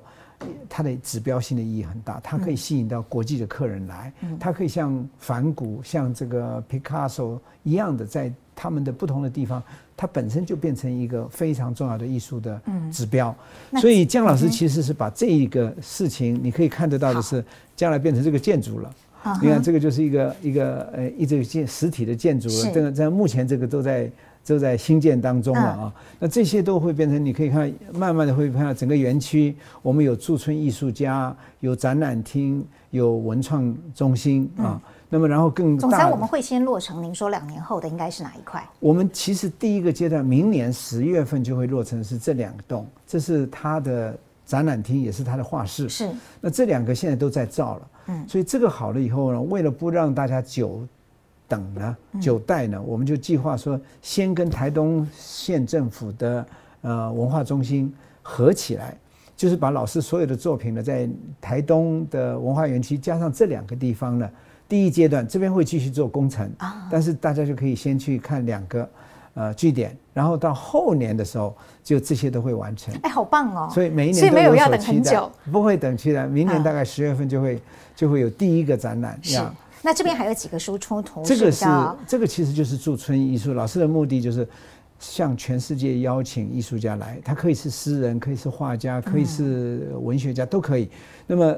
它的指标性的意义很大，它可以吸引到国际的客人来，它可以像梵谷、像这个 Picasso 一样的，在他们的不同的地方，它本身就变成一个非常重要的艺术的指标。所以姜老师其实是把这一个事情，你可以看得到的是，将来变成这个建筑了。你看，这个就是一个一个呃一这个建实体的建筑了。这个在目前这个都在。都在兴建当中了啊，那这些都会变成，你可以看，慢慢的会看到整个园区，我们有驻村艺术家，有展览厅，有文创中心啊。那么然后更大，总裁我们会先落成。您说两年后的应该是哪一块？我们其实第一个阶段，明年十月份就会落成，是这两个栋，这是它的展览厅，也是它的画室。是。那这两个现在都在造了，嗯，所以这个好了以后呢，为了不让大家久。等呢，九代呢，我们就计划说，先跟台东县政府的呃文化中心合起来，就是把老师所有的作品呢，在台东的文化园区加上这两个地方呢，第一阶段这边会继续做工程啊，但是大家就可以先去看两个呃据点，然后到后年的时候，就这些都会完成。哎，好棒哦！所以每一年都有要等很久，不会等期的，明年大概十月份就会就会有第一个展览。是。那这边还有几个输出图，这个是这个其实就是驻村艺术。老师的目的就是向全世界邀请艺术家来，他可以是诗人，可以是画家，可以是文学家，都可以。那么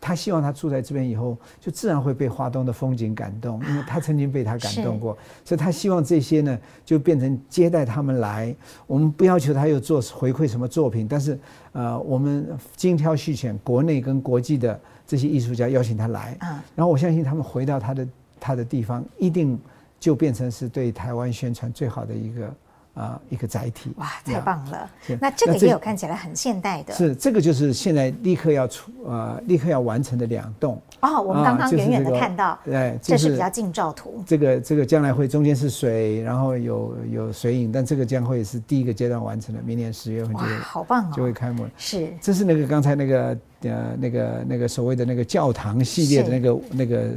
他希望他住在这边以后，就自然会被华东的风景感动，因为他曾经被他感动过，所以他希望这些呢就变成接待他们来。我们不要求他有做回馈什么作品，但是呃，我们精挑细选国内跟国际的。这些艺术家邀请他来，然后我相信他们回到他的他的地方，一定就变成是对台湾宣传最好的一个。啊，一个载体哇，太棒了！那这个也有看起来很现代的，是这个就是现在立刻要出呃，立刻要完成的两栋哦。我们刚刚远远的看到，对，这是比较近照图。这个这个将来会中间是水，然后有有水影，但这个将会是第一个阶段完成的，明年十月份就会好棒哦，就会开幕了。是，这是那个刚才那个呃那个那个所谓的那个教堂系列的那个那个，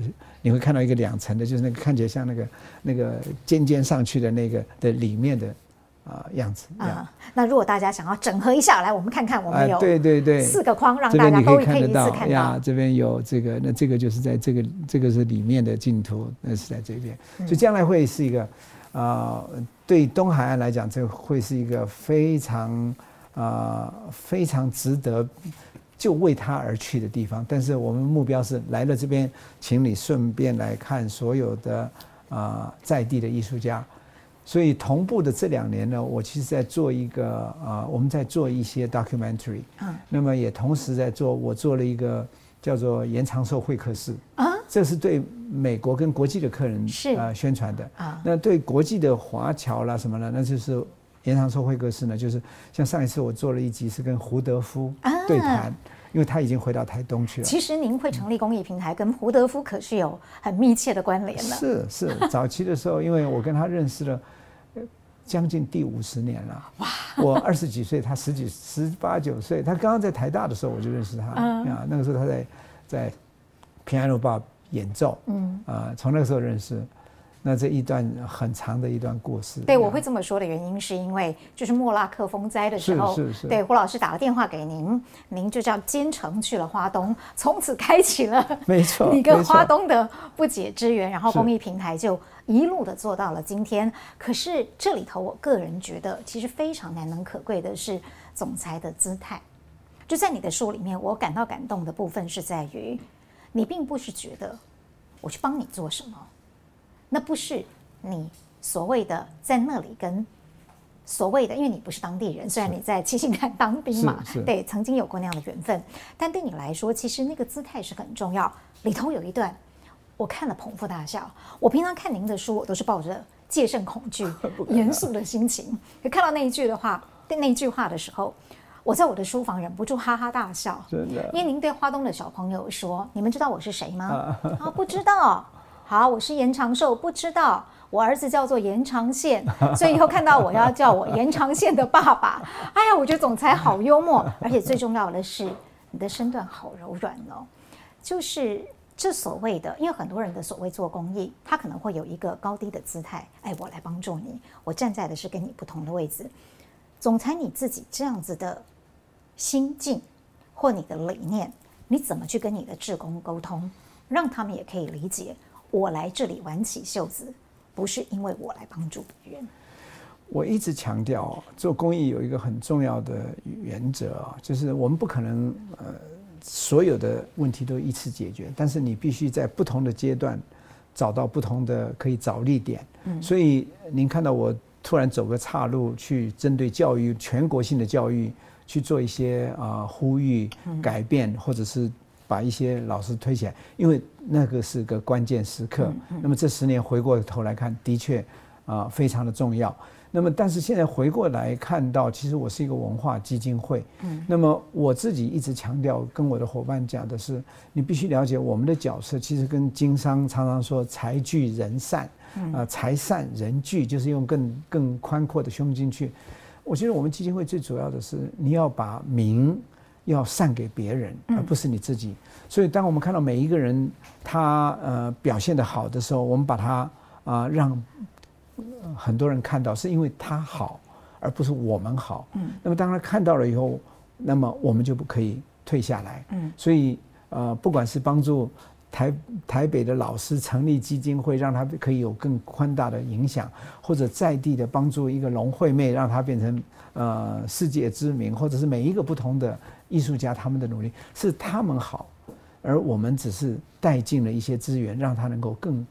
你会看到一个两层的，就是那个看起来像那个那个尖尖上去的那个的里面的。啊，样子啊，那如果大家想要整合一下来，我们看看我们有对对对四个框，让大家都可以看得到看呀。这边有这个，那这个就是在这个这个是里面的镜头，那是在这边，所以将来会是一个啊，对东海岸来讲，这会是一个非常啊非常值得就为他而去的地方。但是我们目标是来了这边，请你顺便来看所有的啊在地的艺术家。所以同步的这两年呢，我其实在做一个啊、呃，我们在做一些 documentary，嗯，那么也同时在做，我做了一个叫做延长寿会客室。啊，这是对美国跟国际的客人是。啊、呃、宣传的。啊，那对国际的华侨啦什么呢？那就是延长寿会客室呢，就是像上一次我做了一集是跟胡德夫对谈，啊、因为他已经回到台东去了。其实您会成立公益平台，跟胡德夫可是有很密切的关联的。是是，早期的时候，因为我跟他认识了。将近第五十年了，哇！我二十几岁，他十几十八九岁，他刚刚在台大的时候我就认识他啊。那个时候他在在 Piano Bar 演奏，嗯啊，从那个时候认识。那这一段很长的一段故事。对，我会这么说的原因是因为就是莫拉克风灾的时候，是是是。对，胡老师打了电话给您，您就叫兼程去了花东，从此开启了 没错 你跟花东的不解之缘，然后公益平台就。一路的做到了今天，可是这里头，我个人觉得其实非常难能可贵的是总裁的姿态。就在你的书里面，我感到感动的部分是在于，你并不是觉得我去帮你做什么，那不是你所谓的在那里跟所谓的，因为你不是当地人，虽然你在七星潭当兵嘛，对，曾经有过那样的缘分，但对你来说，其实那个姿态是很重要。里头有一段。我看了捧腹大笑。我平常看您的书，我都是抱着戒慎恐惧、严肃的心情。可看到那一句的话，对那一句话的时候，我在我的书房忍不住哈哈大笑。真的，因为您对花东的小朋友说：“你们知道我是谁吗？”啊，不知道。好，我是延长寿，不知道。我儿子叫做延长线，所以以后看到我要叫我延长线的爸爸。哎呀，我觉得总裁好幽默，而且最重要的是，你的身段好柔软哦，就是。这所谓的，因为很多人的所谓做公益，他可能会有一个高低的姿态。哎，我来帮助你，我站在的是跟你不同的位置。总裁你自己这样子的心境或你的理念，你怎么去跟你的职工沟通，让他们也可以理解？我来这里挽起袖子，不是因为我来帮助别人。我一直强调，做公益有一个很重要的原则啊，就是我们不可能呃。所有的问题都一次解决，但是你必须在不同的阶段找到不同的可以着力点。嗯，所以您看到我突然走个岔路，去针对教育全国性的教育去做一些啊呼吁、改变，或者是把一些老师推起来，因为那个是个关键时刻。那么这十年回过头来看，的确啊非常的重要。那么，但是现在回过来看到，其实我是一个文化基金会。嗯。那么我自己一直强调，跟我的伙伴讲的是，你必须了解我们的角色，其实跟经商常常说“财聚人散”，啊，“财散人聚”，就是用更更宽阔的胸襟去。我觉得我们基金会最主要的是，你要把名要散给别人，而不是你自己。所以，当我们看到每一个人他呃表现的好的时候，我们把他啊让。很多人看到是因为他好，而不是我们好。嗯，那么当他看到了以后，那么我们就不可以退下来。嗯，所以呃，不管是帮助台台北的老师成立基金会，让他可以有更宽大的影响，或者在地的帮助一个龙惠妹，让她变成呃世界知名，或者是每一个不同的艺术家他们的努力是他们好，而我们只是带进了一些资源，让他能够更。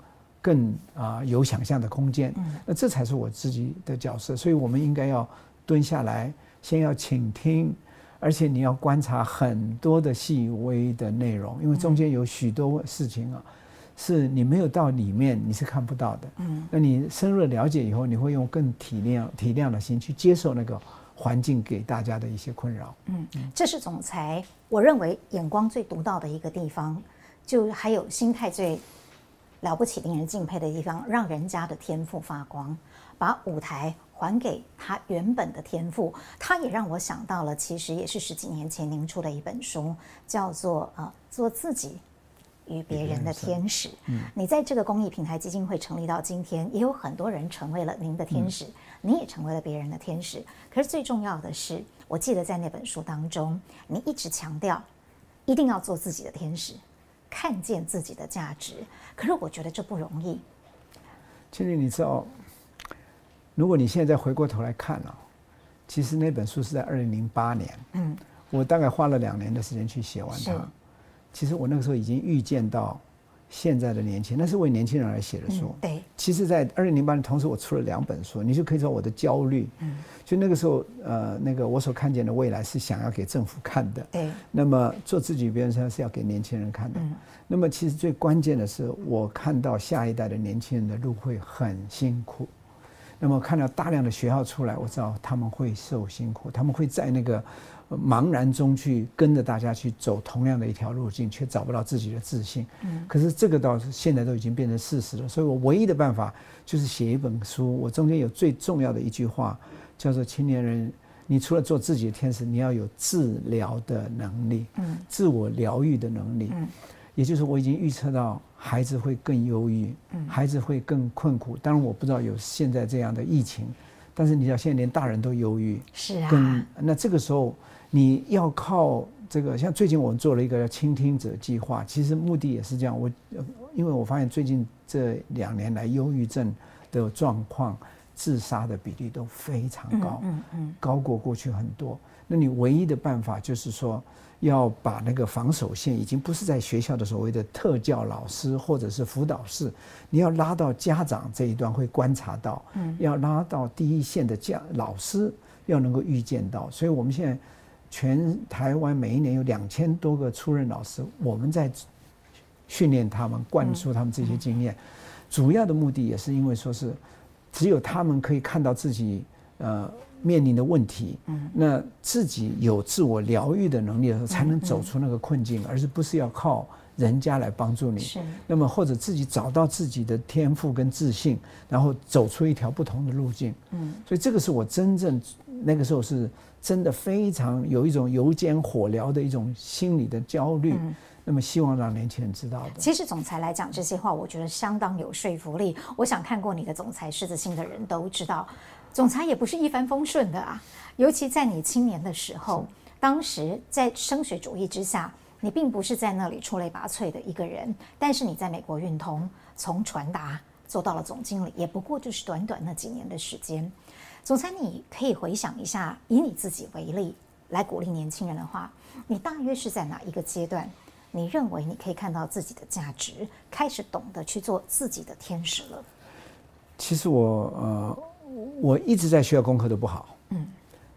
更啊、呃、有想象的空间，那这才是我自己的角色，所以我们应该要蹲下来，先要倾听，而且你要观察很多的细微的内容，因为中间有许多事情啊，是你没有到里面你是看不到的。嗯，那你深入了解以后，你会用更体谅体谅的心去接受那个环境给大家的一些困扰。嗯，这是总裁我认为眼光最独到的一个地方，就还有心态最。了不起，令人敬佩的地方，让人家的天赋发光，把舞台还给他原本的天赋。他也让我想到了，其实也是十几年前您出的一本书，叫做《呃做自己与别人的天使》。嗯，你在这个公益平台基金会成立到今天，也有很多人成为了您的天使，嗯、你也成为了别人的天使。可是最重要的是，我记得在那本书当中，你一直强调，一定要做自己的天使。看见自己的价值，可是我觉得这不容易。其实你知道，如果你现在回过头来看了，其实那本书是在二零零八年，嗯，我大概花了两年的时间去写完它。其实我那个时候已经预见到。现在的年轻人，那是为年轻人而写的书。嗯、对，其实，在二零零八年，同时我出了两本书，你就可以说我的焦虑。嗯，就那个时候，呃，那个我所看见的未来是想要给政府看的。对。那么做自己，别人说是要给年轻人看的。嗯。那么其实最关键的是，我看到下一代的年轻人的路会很辛苦。那么看到大量的学校出来，我知道他们会受辛苦，他们会在那个。茫然中去跟着大家去走同样的一条路径，却找不到自己的自信。嗯，可是这个倒是现在都已经变成事实了。所以我唯一的办法就是写一本书。我中间有最重要的一句话，叫做“青年人，你除了做自己的天使，你要有治疗的能力，嗯，自我疗愈的能力。嗯，也就是我已经预测到孩子会更忧郁，嗯，孩子会更困苦。当然我不知道有现在这样的疫情，但是你知道现在连大人都忧郁，是啊，那这个时候。你要靠这个，像最近我们做了一个倾听者计划，其实目的也是这样。我，因为我发现最近这两年来，忧郁症的状况、自杀的比例都非常高，嗯嗯，高过过去很多。那你唯一的办法就是说，要把那个防守线已经不是在学校的所谓的特教老师或者是辅导室，你要拉到家长这一端会观察到，嗯，要拉到第一线的家老师要能够预见到。所以我们现在。全台湾每一年有两千多个初任老师，我们在训练他们，灌输他们这些经验。主要的目的也是因为说是，只有他们可以看到自己呃面临的问题，那自己有自我疗愈的能力的时候，才能走出那个困境，而是不是要靠人家来帮助你。是。那么或者自己找到自己的天赋跟自信，然后走出一条不同的路径。嗯。所以这个是我真正那个时候是。真的非常有一种油煎火燎的一种心理的焦虑，嗯、那么希望让年轻人知道的。其实总裁来讲这些话，我觉得相当有说服力。我想看过你的总裁狮子心的人都知道，总裁也不是一帆风顺的啊。尤其在你青年的时候，当时在升学主义之下，你并不是在那里出类拔萃的一个人，但是你在美国运通从传达做到了总经理，也不过就是短短那几年的时间。总裁，你可以回想一下，以你自己为例来鼓励年轻人的话，你大约是在哪一个阶段？你认为你可以看到自己的价值，开始懂得去做自己的天使了？其实我呃，我一直在学校功课都不好，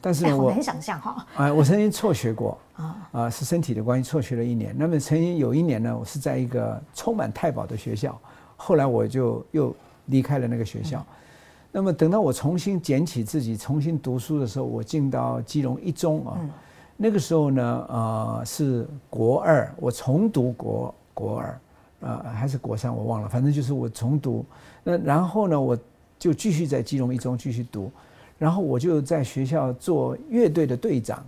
但是呢，我很想象哈，啊，我曾经辍学过啊，啊，是身体的关系辍学了一年。那么曾经有一年呢，我是在一个充满太保的学校，后来我就又离开了那个学校。那么等到我重新捡起自己，重新读书的时候，我进到基隆一中啊。嗯、那个时候呢，呃，是国二，我重读国国二，呃，还是国三，我忘了，反正就是我重读。那然后呢，我就继续在基隆一中继续读，然后我就在学校做乐队的队长，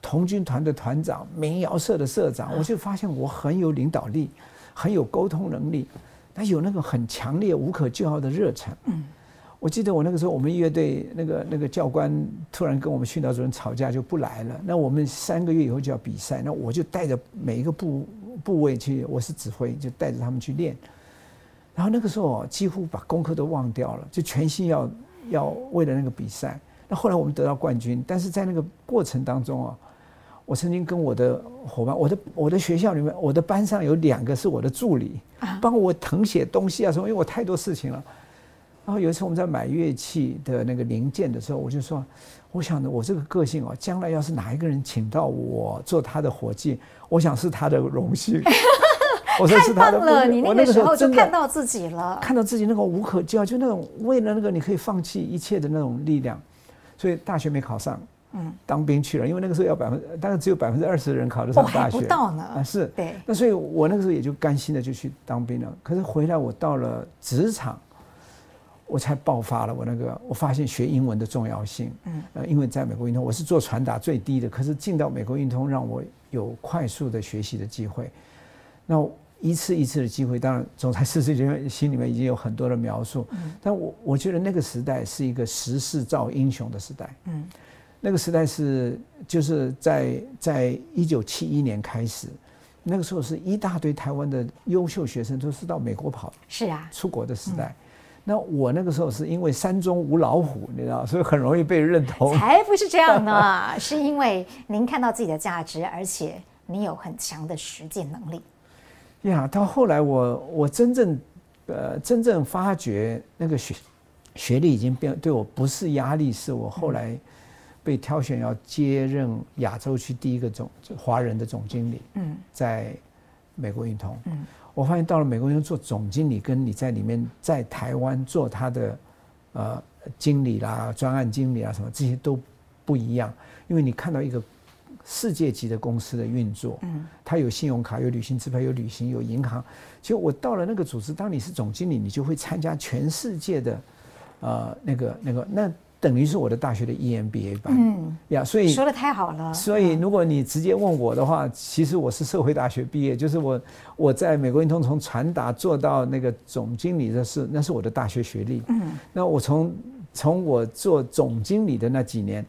童军团的团长，民谣社的社长，我就发现我很有领导力，很有沟通能力，他有那个很强烈、无可救药的热忱。嗯。我记得我那个时候，我们乐队那个那个教官突然跟我们训导主任吵架，就不来了。那我们三个月以后就要比赛，那我就带着每一个部部位去，我是指挥，就带着他们去练。然后那个时候几乎把功课都忘掉了，就全心要要为了那个比赛。那后来我们得到冠军，但是在那个过程当中啊，我曾经跟我的伙伴，我的我的学校里面，我的班上有两个是我的助理，帮我誊写东西啊什么，因为我太多事情了。然后有一次我们在买乐器的那个零件的时候，我就说，我想着我这个个性哦，将来要是哪一个人请到我做他的伙计，我想是他的荣幸。我说是他的，太棒了！你那个时候就看到自己了，看到自己那个无可救药，就那种为了那个你可以放弃一切的那种力量。所以大学没考上，嗯，当兵去了，因为那个时候要百分，大概只有百分之二十的人考得上大学，不到呢。啊，是，对。那所以我那个时候也就甘心的就去当兵了。可是回来我到了职场。我才爆发了，我那个我发现学英文的重要性，嗯，呃，因为在美国运通，我是做传达最低的，可是进到美国运通，让我有快速的学习的机会。那一次一次的机会，当然总裁试试心里面已经有很多的描述，嗯，但我我觉得那个时代是一个时势造英雄的时代，嗯，那个时代是就是在在一九七一年开始，那个时候是一大堆台湾的优秀学生都是到美国跑，是啊，出国的时代。那我那个时候是因为山中无老虎，你知道，所以很容易被认同。才不是这样呢，是因为您看到自己的价值，而且你有很强的实践能力。呀，到后来我我真正呃真正发觉那个学学历已经变对我不是压力，是我后来被挑选要接任亚洲区第一个总华人的总经理。嗯，在美国运通。嗯。我发现到了美国运通做总经理，跟你在里面在台湾做他的呃经理啦、专案经理啊什么这些都不一样，因为你看到一个世界级的公司的运作，嗯，它有信用卡、有旅行支票、有旅行、有银行。其实我到了那个组织，当你是总经理，你就会参加全世界的呃那个那个那。等于是我的大学的 EMBA 班，嗯呀，所以说的太好了。所以如果你直接问我的话，其实我是社会大学毕业，就是我我在美国运通从传达做到那个总经理的是，那是我的大学学历。嗯，那我从从我做总经理的那几年，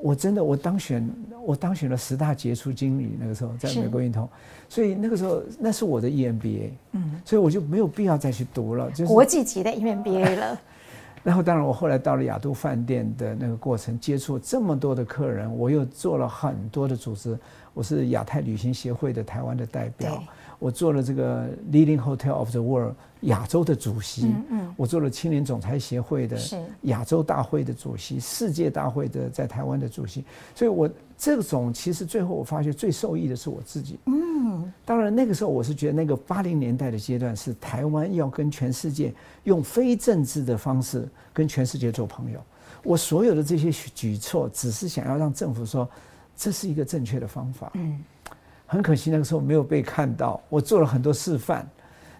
我真的我当选我当选了十大杰出经理，那个时候在美国运通，所以那个时候那是我的 EMBA。嗯，所以我就没有必要再去读了，就是国际级的 EMBA 了。然后，当然，我后来到了亚都饭店的那个过程，接触这么多的客人，我又做了很多的组织。我是亚太旅行协会的台湾的代表，我做了这个 Leading Hotel of the World 亚洲的主席，嗯嗯，我做了青年总裁协会的亚洲大会的主席，世界大会的在台湾的主席。所以，我这种其实最后我发觉最受益的是我自己。嗯，当然那个时候我是觉得那个八零年代的阶段是台湾要跟全世界用非政治的方式跟全世界做朋友。我所有的这些举措，只是想要让政府说。这是一个正确的方法。嗯，很可惜那个时候没有被看到。我做了很多示范，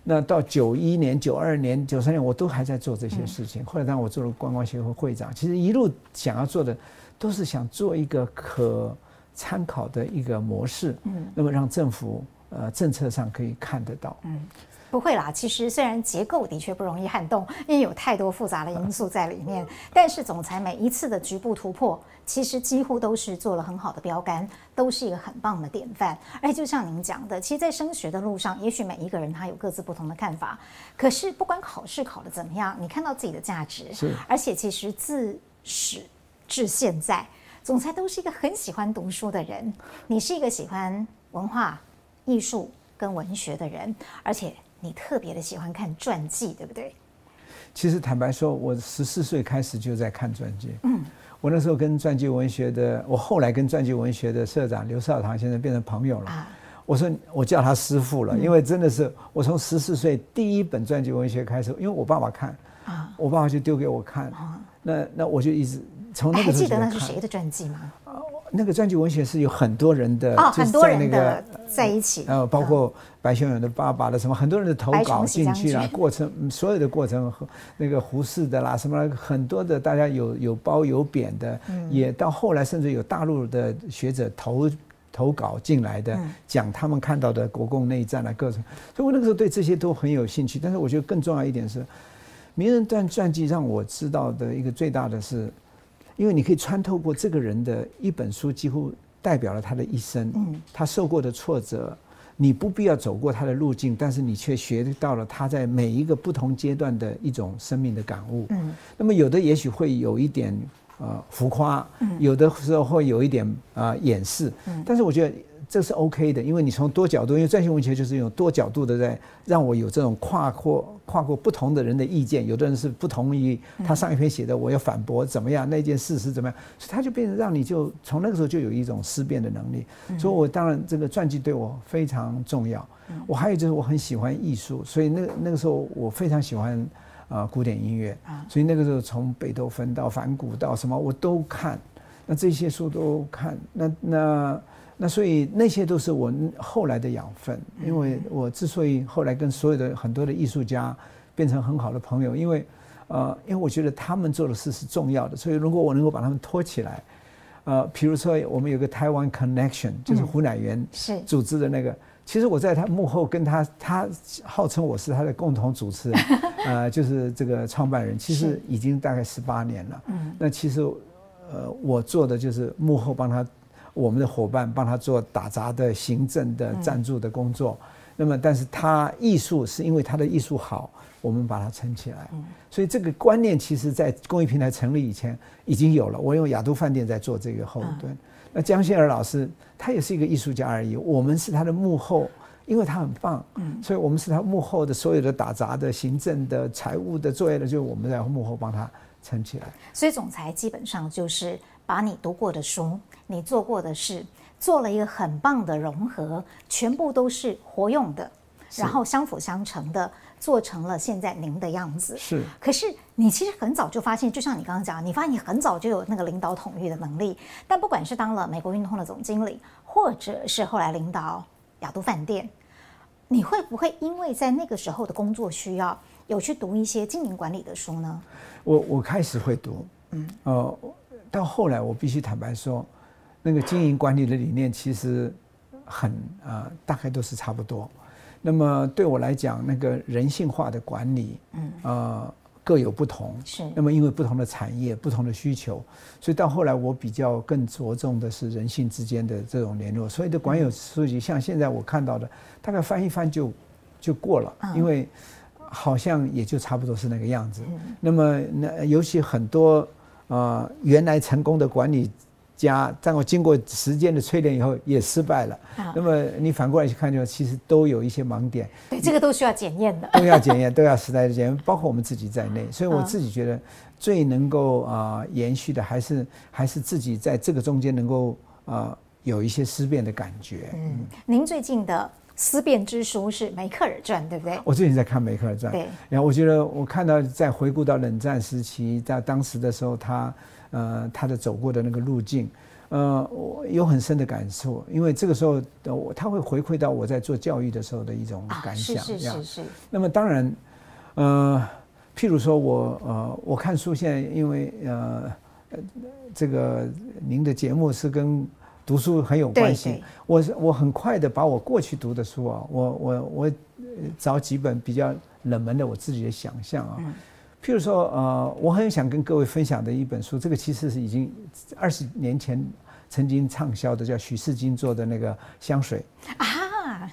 那到九一年、九二年、九三年，我都还在做这些事情。后来当我做了观光协会会长，其实一路想要做的都是想做一个可参考的一个模式。嗯，那么让政府呃政策上可以看得到。嗯。不会啦，其实虽然结构的确不容易撼动，因为有太多复杂的因素在里面，但是总裁每一次的局部突破，其实几乎都是做了很好的标杆，都是一个很棒的典范。而且就像您讲的，其实，在升学的路上，也许每一个人他有各自不同的看法，可是不管考试考得怎么样，你看到自己的价值，是，而且其实自始至现在，总裁都是一个很喜欢读书的人。你是一个喜欢文化、艺术跟文学的人，而且。你特别的喜欢看传记，对不对？其实坦白说，我十四岁开始就在看传记。嗯，我那时候跟传记文学的，我后来跟传记文学的社长刘少棠先生变成朋友了。啊，我说我叫他师傅了，因为真的是我从十四岁第一本传记文学开始，因为我爸爸看。啊，我爸爸就丢给我看，那那我就一直从那个时候还记得那是谁的传记吗？那个传记文学是有很多人的，哦，很多人的在一起，呃，包括白先勇的爸爸的什么，很多人的投稿进去了，过程所有的过程和那个胡适的啦，什么很多的，大家有有褒有贬的，也到后来甚至有大陆的学者投投稿进来的，讲他们看到的国共内战的各种，所以我那个时候对这些都很有兴趣。但是我觉得更重要一点是，名人传传记让我知道的一个最大的是。因为你可以穿透过这个人的一本书，几乎代表了他的一生。嗯，他受过的挫折，你不必要走过他的路径，但是你却学到了他在每一个不同阶段的一种生命的感悟。嗯，那么有的也许会有一点呃浮夸，有的时候会有一点啊掩饰。嗯，但是我觉得。这是 OK 的，因为你从多角度，因为传记文学就是用多角度的在让我有这种跨过跨过不同的人的意见，有的人是不同意他上一篇写的，我要反驳怎么样，那件事是怎么样，所以他就变成让你就从那个时候就有一种思辨的能力。所以我当然这个传记对我非常重要。我还有就是我很喜欢艺术，所以那那个时候我非常喜欢啊古典音乐，所以那个时候从贝多芬到梵谷到什么我都看，那这些书都看，那那。那所以那些都是我后来的养分，因为我之所以后来跟所有的很多的艺术家变成很好的朋友，因为，呃，因为我觉得他们做的事是重要的，所以如果我能够把他们托起来，呃，比如说我们有个台湾 Connection，就是胡乃元是组织的那个，其实我在他幕后跟他，他号称我是他的共同主持人，呃，就是这个创办人，其实已经大概十八年了，嗯，那其实，呃，我做的就是幕后帮他。我们的伙伴帮他做打杂的、行政的、赞助的工作，那么，但是他艺术是因为他的艺术好，我们把它撑起来。所以这个观念其实，在公益平台成立以前已经有了。我用亚都饭店在做这个后盾。那江心儿老师，他也是一个艺术家而已。我们是他的幕后，因为他很棒，所以我们是他幕后的所有的打杂的、行政的、财务的作业的，就是我们在幕后帮他撑起来。所以总裁基本上就是。把你读过的书，你做过的事，做了一个很棒的融合，全部都是活用的，然后相辅相成的，做成了现在您的样子。是。可是你其实很早就发现，就像你刚刚讲，你发现你很早就有那个领导统御的能力。但不管是当了美国运通的总经理，或者是后来领导亚都饭店，你会不会因为在那个时候的工作需要，有去读一些经营管理的书呢？我我开始会读，嗯，哦。到后来，我必须坦白说，那个经营管理的理念其实很啊、呃，大概都是差不多。那么对我来讲，那个人性化的管理，嗯，呃，各有不同。是。那么因为不同的产业、不同的需求，所以到后来我比较更着重的是人性之间的这种联络。所以的管有书籍，像现在我看到的，大概翻一翻就就过了，因为好像也就差不多是那个样子。那么那尤其很多。啊、呃，原来成功的管理家，在我经过时间的淬炼以后，也失败了。啊、那么你反过来去看，就其实都有一些盲点。对，这个都需要检验的。都要检验，都要时代的检验，包括我们自己在内。所以我自己觉得，最能够啊、呃、延续的，还是还是自己在这个中间能够啊、呃、有一些思辨的感觉。嗯，您最近的。思辨之书是梅克尔传，对不对？我最近在看梅克尔传，对。然后我觉得我看到在回顾到冷战时期，在当时的时候，他呃他的走过的那个路径，呃，我有很深的感受，因为这个时候我他会回馈到我在做教育的时候的一种感想，啊、是是是是。那么当然，呃，譬如说我呃我看书现在，因为呃这个您的节目是跟。读书很有关系，我我很快的把我过去读的书啊，我我我找几本比较冷门的我自己的想象啊，譬如说呃，我很想跟各位分享的一本书，这个其实是已经二十年前曾经畅销的，叫许世金做的那个香水。啊，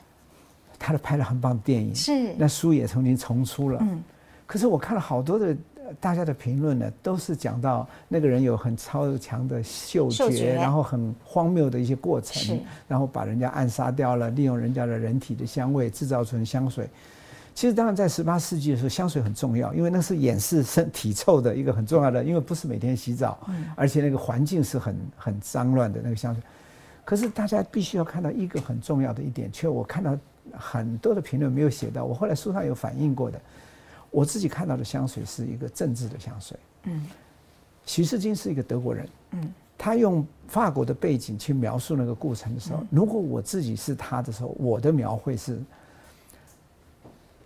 他的拍了很棒的电影，是。那书也曾经重出了，嗯，可是我看了好多的。大家的评论呢，都是讲到那个人有很超强的嗅觉，嗅觉然后很荒谬的一些过程，然后把人家暗杀掉了，利用人家的人体的香味制造成香水。其实，当然在十八世纪的时候，香水很重要，因为那是掩饰身体臭的一个很重要的，因为不是每天洗澡，嗯、而且那个环境是很很脏乱的那个香水。可是大家必须要看到一个很重要的一点，却我看到很多的评论没有写到，我后来书上有反映过的。我自己看到的香水是一个政治的香水。嗯，徐世金是一个德国人。嗯，他用法国的背景去描述那个过程的时候，如果我自己是他的时候，我的描绘是，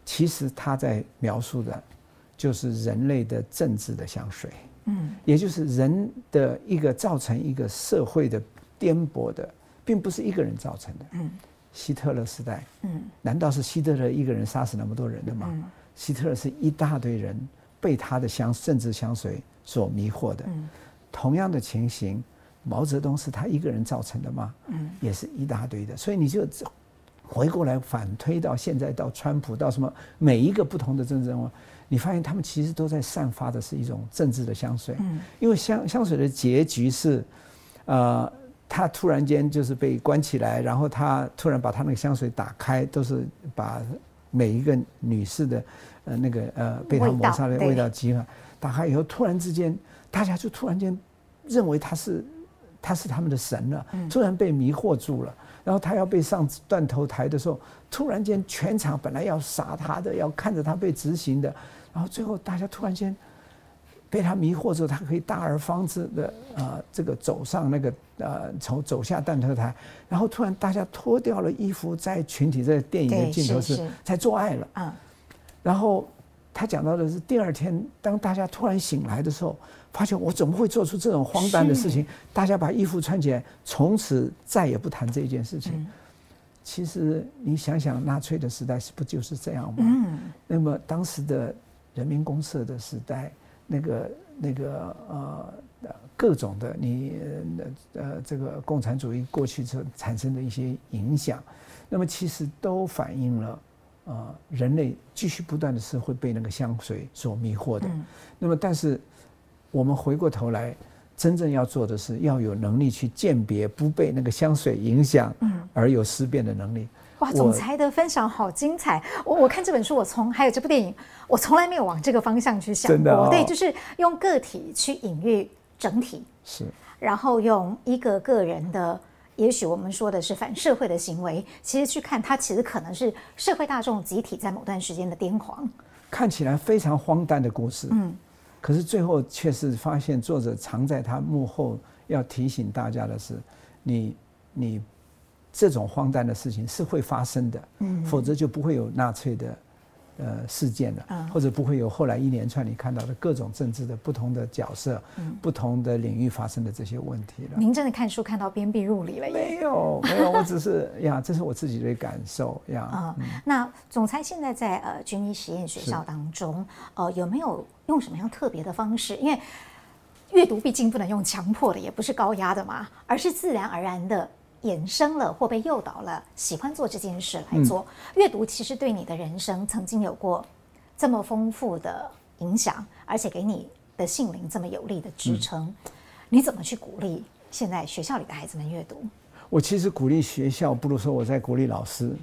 其实他在描述的，就是人类的政治的香水。嗯，也就是人的一个造成一个社会的颠簸的，并不是一个人造成的。嗯，希特勒时代，嗯，难道是希特勒一个人杀死那么多人的吗？嗯，希特勒是一大堆人被他的香政治香水所迷惑的。嗯，同样的情形，毛泽东是他一个人造成的吗？嗯，也是一大堆的。所以你就回过来反推到现在，到川普，到什么每一个不同的政治人物。你发现他们其实都在散发的是一种政治的香水，嗯，因为香香水的结局是，呃，他突然间就是被关起来，然后他突然把他那个香水打开，都是把每一个女士的，呃，那个呃被他抹杀的味道激发，打开以后，突然之间大家就突然间认为他是他是他们的神了，突然被迷惑住了。然后他要被上断头台的时候，突然间全场本来要杀他的，要看着他被执行的。然后最后，大家突然间被他迷惑之后，他可以大而方之的啊、呃，这个走上那个呃，从走下断头台，然后突然大家脱掉了衣服，在群体在电影的镜头是在做爱了。嗯。然后他讲到的是第二天，当大家突然醒来的时候，发现我怎么会做出这种荒诞的事情？大家把衣服穿起来，从此再也不谈这件事情。嗯其实你想想，纳粹的时代是不就是这样吗？嗯。那么当时的。人民公社的时代，那个那个呃各种的你呃这个共产主义过去之后产生的一些影响，那么其实都反映了呃人类继续不断的是会被那个香水所迷惑的。那么但是我们回过头来，真正要做的是要有能力去鉴别，不被那个香水影响，而有思辨的能力。哇，总裁的分享好精彩！我我看这本书，我从还有这部电影，我从来没有往这个方向去想过。真的哦？对，就是用个体去隐喻整体，是，然后用一个个人的，也许我们说的是反社会的行为，其实去看它，其实可能是社会大众集体在某段时间的癫狂。看起来非常荒诞的故事，嗯，可是最后却是发现作者藏在他幕后要提醒大家的是，你你。这种荒诞的事情是会发生的，嗯，否则就不会有纳粹的，呃，事件了，嗯，或者不会有后来一连串你看到的各种政治的不同的角色，嗯，不同的领域发生的这些问题了。您真的看书看到鞭辟入里了？没有，没有，我只是呀，这是我自己的感受呀。嗯，那总裁现在在呃军医实验学校当中，呃，有没有用什么样特别的方式？因为阅读毕竟不能用强迫的，也不是高压的嘛，而是自然而然的。衍生了或被诱导了，喜欢做这件事来做阅读，其实对你的人生曾经有过这么丰富的影响，而且给你的性灵这么有力的支撑。你怎么去鼓励现在学校里的孩子们阅读？我其实鼓励学校，不如说我在鼓励老师，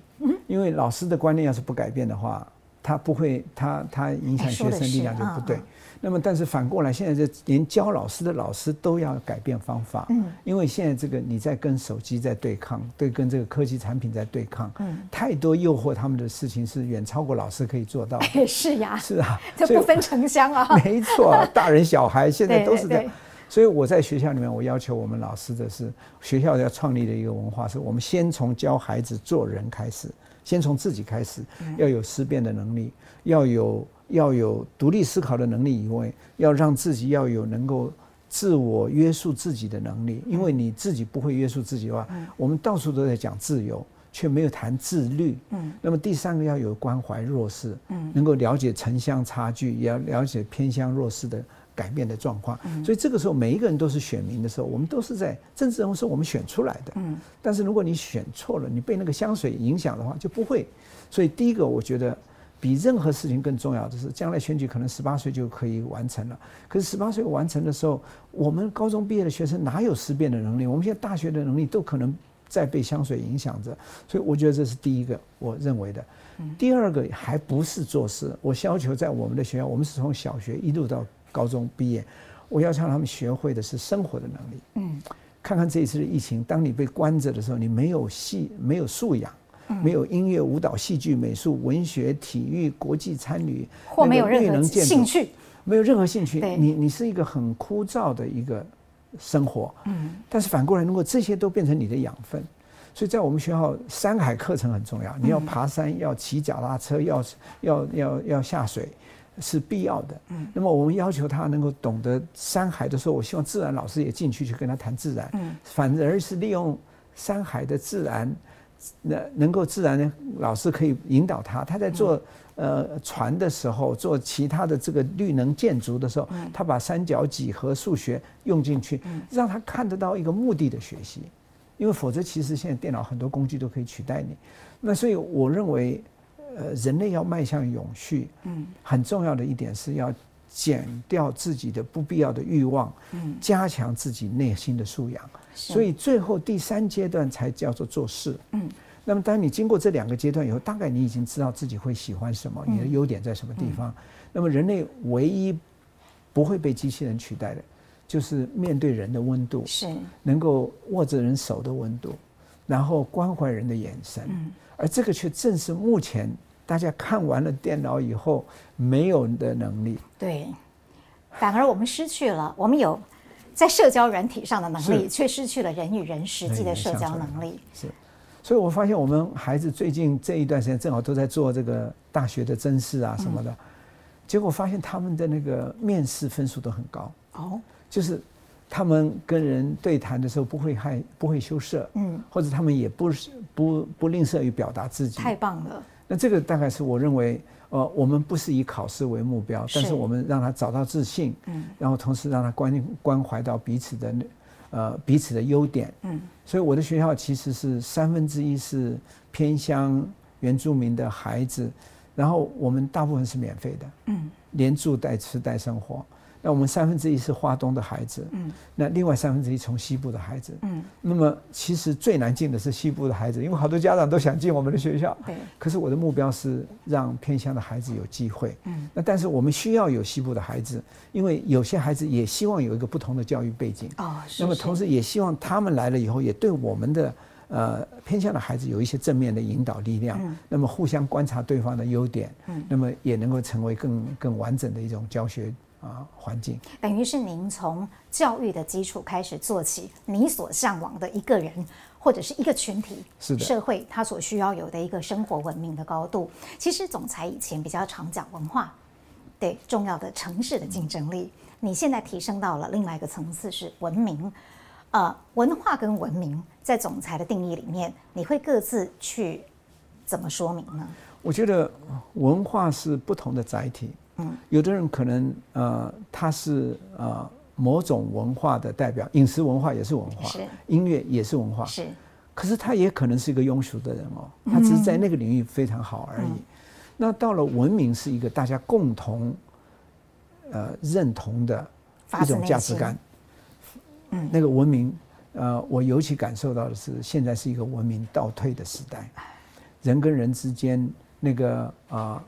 因为老师的观念要是不改变的话，他不会，他他影响学生力量就不对。那么，但是反过来，现在这连教老师的老师都要改变方法，嗯，因为现在这个你在跟手机在对抗，对，跟这个科技产品在对抗，嗯，太多诱惑他们的事情是远超过老师可以做到的。是呀，是啊，这不分城乡啊，没错，大人小孩现在都是这样。所以我在学校里面，我要求我们老师的是，学校要创立的一个文化是，我们先从教孩子做人开始，先从自己开始，要有思辨的能力，要有。要有独立思考的能力以外，要让自己要有能够自我约束自己的能力。因为你自己不会约束自己的话，我们到处都在讲自由，却没有谈自律。嗯。那么第三个要有关怀弱势，嗯，能够了解城乡差距，也要了解偏乡弱势的改变的状况。所以这个时候，每一个人都是选民的时候，我们都是在政治人物是我们选出来的。嗯。但是如果你选错了，你被那个香水影响的话，就不会。所以第一个，我觉得。比任何事情更重要的是，将来选举可能十八岁就可以完成了。可是十八岁完成的时候，我们高中毕业的学生哪有思辨的能力？我们现在大学的能力都可能在被香水影响着。所以我觉得这是第一个我认为的。第二个还不是做事，我要求在我们的学校，我们是从小学一路到高中毕业，我要向他们学会的是生活的能力。嗯，看看这一次的疫情，当你被关着的时候，你没有系没有素养。没有音乐、舞蹈、戏剧、美术、文学、体育、国际参与，或没有任何兴趣，没有任何兴趣，你你是一个很枯燥的一个生活。嗯，但是反过来，如果这些都变成你的养分，所以在我们学校，山海课程很重要。你要爬山，要骑脚踏车，要要要要下水。是必要的。嗯，那么我们要求他能够懂得山海的时候，我希望自然老师也进去去跟他谈自然。嗯，反而是利用山海的自然，那能够自然的，老师可以引导他。他在做呃船的时候，做其他的这个绿能建筑的时候，他把三角几何数学用进去，让他看得到一个目的的学习。因为否则，其实现在电脑很多工具都可以取代你。那所以我认为。呃，人类要迈向永续，嗯，很重要的一点是要减掉自己的不必要的欲望，嗯，加强自己内心的素养。所以最后第三阶段才叫做做事，嗯。那么当你经过这两个阶段以后，大概你已经知道自己会喜欢什么，你的优点在什么地方。那么人类唯一不会被机器人取代的，就是面对人的温度，是能够握着人手的温度，然后关怀人的眼神，嗯，而这个却正是目前。大家看完了电脑以后没有的能力，对，反而我们失去了，我们有在社交软体上的能力，却失去了人与人实际的社交能力。是，所以我发现我们孩子最近这一段时间正好都在做这个大学的甄试啊什么的，结果发现他们的那个面试分数都很高。哦，就是他们跟人对谈的时候不会害不会羞涩，嗯，或者他们也不是不不吝啬于表达自己，太棒了。那这个大概是我认为，呃，我们不是以考试为目标，但是我们让他找到自信，嗯，然后同时让他关关怀到彼此的，呃，彼此的优点，嗯，所以我的学校其实是三分之一是偏乡原住民的孩子，然后我们大部分是免费的，嗯，连住带吃带生活。那我们三分之一是华东的孩子，嗯，那另外三分之一从西部的孩子，嗯，那么其实最难进的是西部的孩子，因为好多家长都想进我们的学校，对，可是我的目标是让偏乡的孩子有机会，嗯，那但是我们需要有西部的孩子，因为有些孩子也希望有一个不同的教育背景，哦，是是，那么同时也希望他们来了以后也对我们的呃偏乡的孩子有一些正面的引导力量，嗯，那么互相观察对方的优点，嗯，那么也能够成为更更完整的一种教学。啊，环境等于是您从教育的基础开始做起，你所向往的一个人或者是一个群体，是的，社会他所需要有的一个生活文明的高度。其实总裁以前比较常讲文化，对重要的城市的竞争力，你现在提升到了另外一个层次是文明。呃，文化跟文明在总裁的定义里面，你会各自去怎么说明呢？我觉得文化是不同的载体。嗯，有的人可能呃，他是呃某种文化的代表，饮食文化也是文化，是音乐也是文化，是。可是他也可能是一个庸俗的人哦，他只是在那个领域非常好而已。嗯、那到了文明是一个大家共同呃认同的一种价值观。嗯，那个文明呃，我尤其感受到的是，现在是一个文明倒退的时代，人跟人之间那个啊、呃、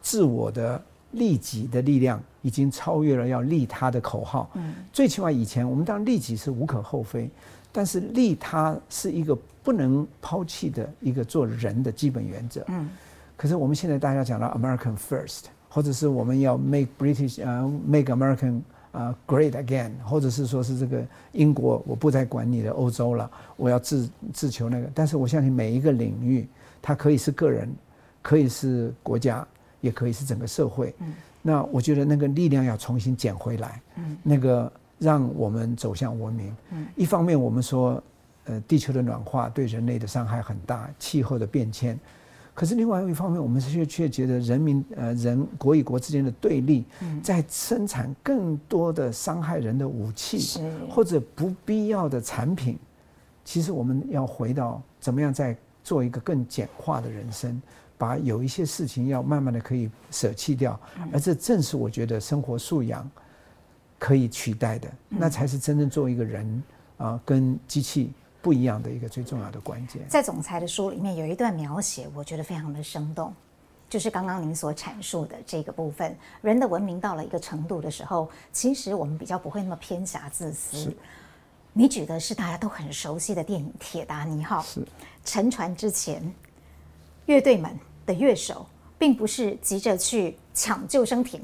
自我的。利己的力量已经超越了要利他的口号。嗯，最起码以前我们当然利己是无可厚非，但是利他是一个不能抛弃的一个做人的基本原则。嗯，可是我们现在大家讲到 American First，或者是我们要 Make British 啊 Make American 啊 Great Again，或者是说是这个英国我不再管你的欧洲了，我要自自求那个。但是我相信每一个领域，它可以是个人，可以是国家。也可以是整个社会，嗯，那我觉得那个力量要重新捡回来，嗯，那个让我们走向文明，嗯，一方面我们说，呃，地球的暖化对人类的伤害很大，气候的变迁，可是另外一方面，我们却却觉得人民呃人国与国之间的对立，在生产更多的伤害人的武器，或者不必要的产品，其实我们要回到怎么样再做一个更简化的人生。把有一些事情要慢慢的可以舍弃掉，而这正是我觉得生活素养可以取代的，那才是真正做一个人啊，跟机器不一样的一个最重要的关键。在总裁的书里面有一段描写，我觉得非常的生动，就是刚刚您所阐述的这个部分，人的文明到了一个程度的时候，其实我们比较不会那么偏狭自私。你举的是大家都很熟悉的电影《铁达尼号》，是沉船之前。乐队们的乐手并不是急着去抢救生艇，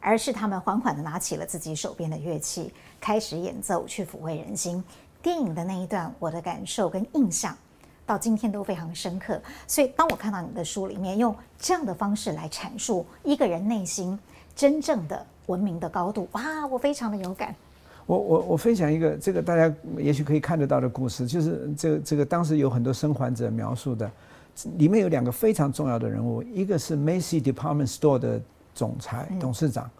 而是他们缓缓地拿起了自己手边的乐器，开始演奏，去抚慰人心。电影的那一段，我的感受跟印象到今天都非常深刻。所以，当我看到你的书里面用这样的方式来阐述一个人内心真正的文明的高度，哇，我非常的有感。我我我分享一个这个大家也许可以看得到的故事，就是这个这个当时有很多生还者描述的，里面有两个非常重要的人物，一个是 Macy Department Store 的总裁董事长，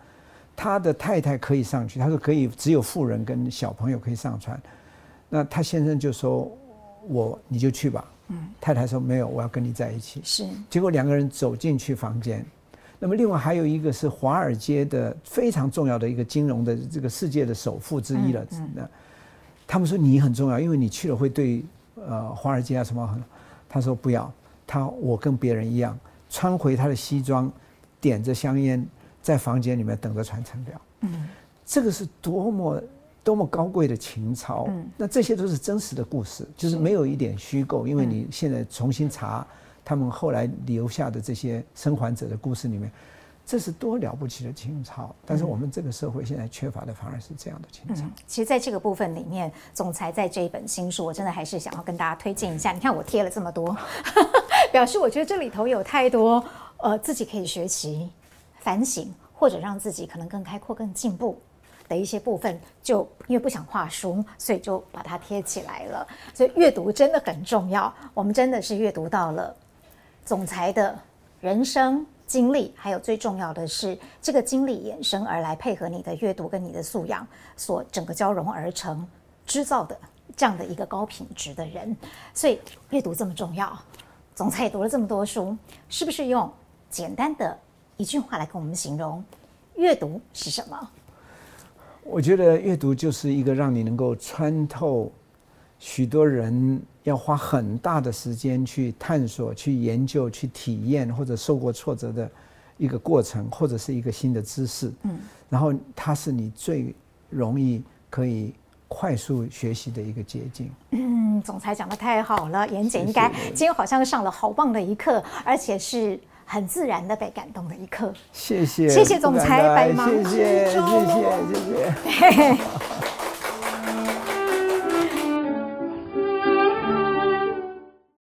他的太太可以上去，他说可以只有富人跟小朋友可以上船，那他先生就说我你就去吧，嗯，太太说没有，我要跟你在一起，是，结果两个人走进去房间。那么，另外还有一个是华尔街的非常重要的一个金融的这个世界的首富之一了。那他们说你很重要，因为你去了会对呃华尔街啊什么很。他说不要，他我跟别人一样，穿回他的西装，点着香烟，在房间里面等着传承表。嗯，这个是多么多么高贵的情操。嗯，那这些都是真实的故事，就是没有一点虚构，因为你现在重新查。他们后来留下的这些生还者的故事里面，这是多了不起的情操。但是我们这个社会现在缺乏的反而是这样的情操。嗯，其实，在这个部分里面，总裁在这一本新书，我真的还是想要跟大家推荐一下。你看我贴了这么多，表示我觉得这里头有太多呃自己可以学习、反省，或者让自己可能更开阔、更进步的一些部分。就因为不想画书，所以就把它贴起来了。所以阅读真的很重要。我们真的是阅读到了。总裁的人生经历，还有最重要的是，这个经历衍生而来，配合你的阅读跟你的素养，所整个交融而成，制造的这样的一个高品质的人。所以阅读这么重要，总裁也读了这么多书，是不是用简单的一句话来跟我们形容阅读是什么？我觉得阅读就是一个让你能够穿透许多人。要花很大的时间去探索、去研究、去体验，或者受过挫折的一个过程，或者是一个新的知识。嗯，然后它是你最容易可以快速学习的一个捷径。嗯，总裁讲的太好了，妍姐应该今天好像上了好棒的一课，而且是很自然的被感动的一课。谢谢，谢谢总裁，白忙谢谢，谢谢，谢谢。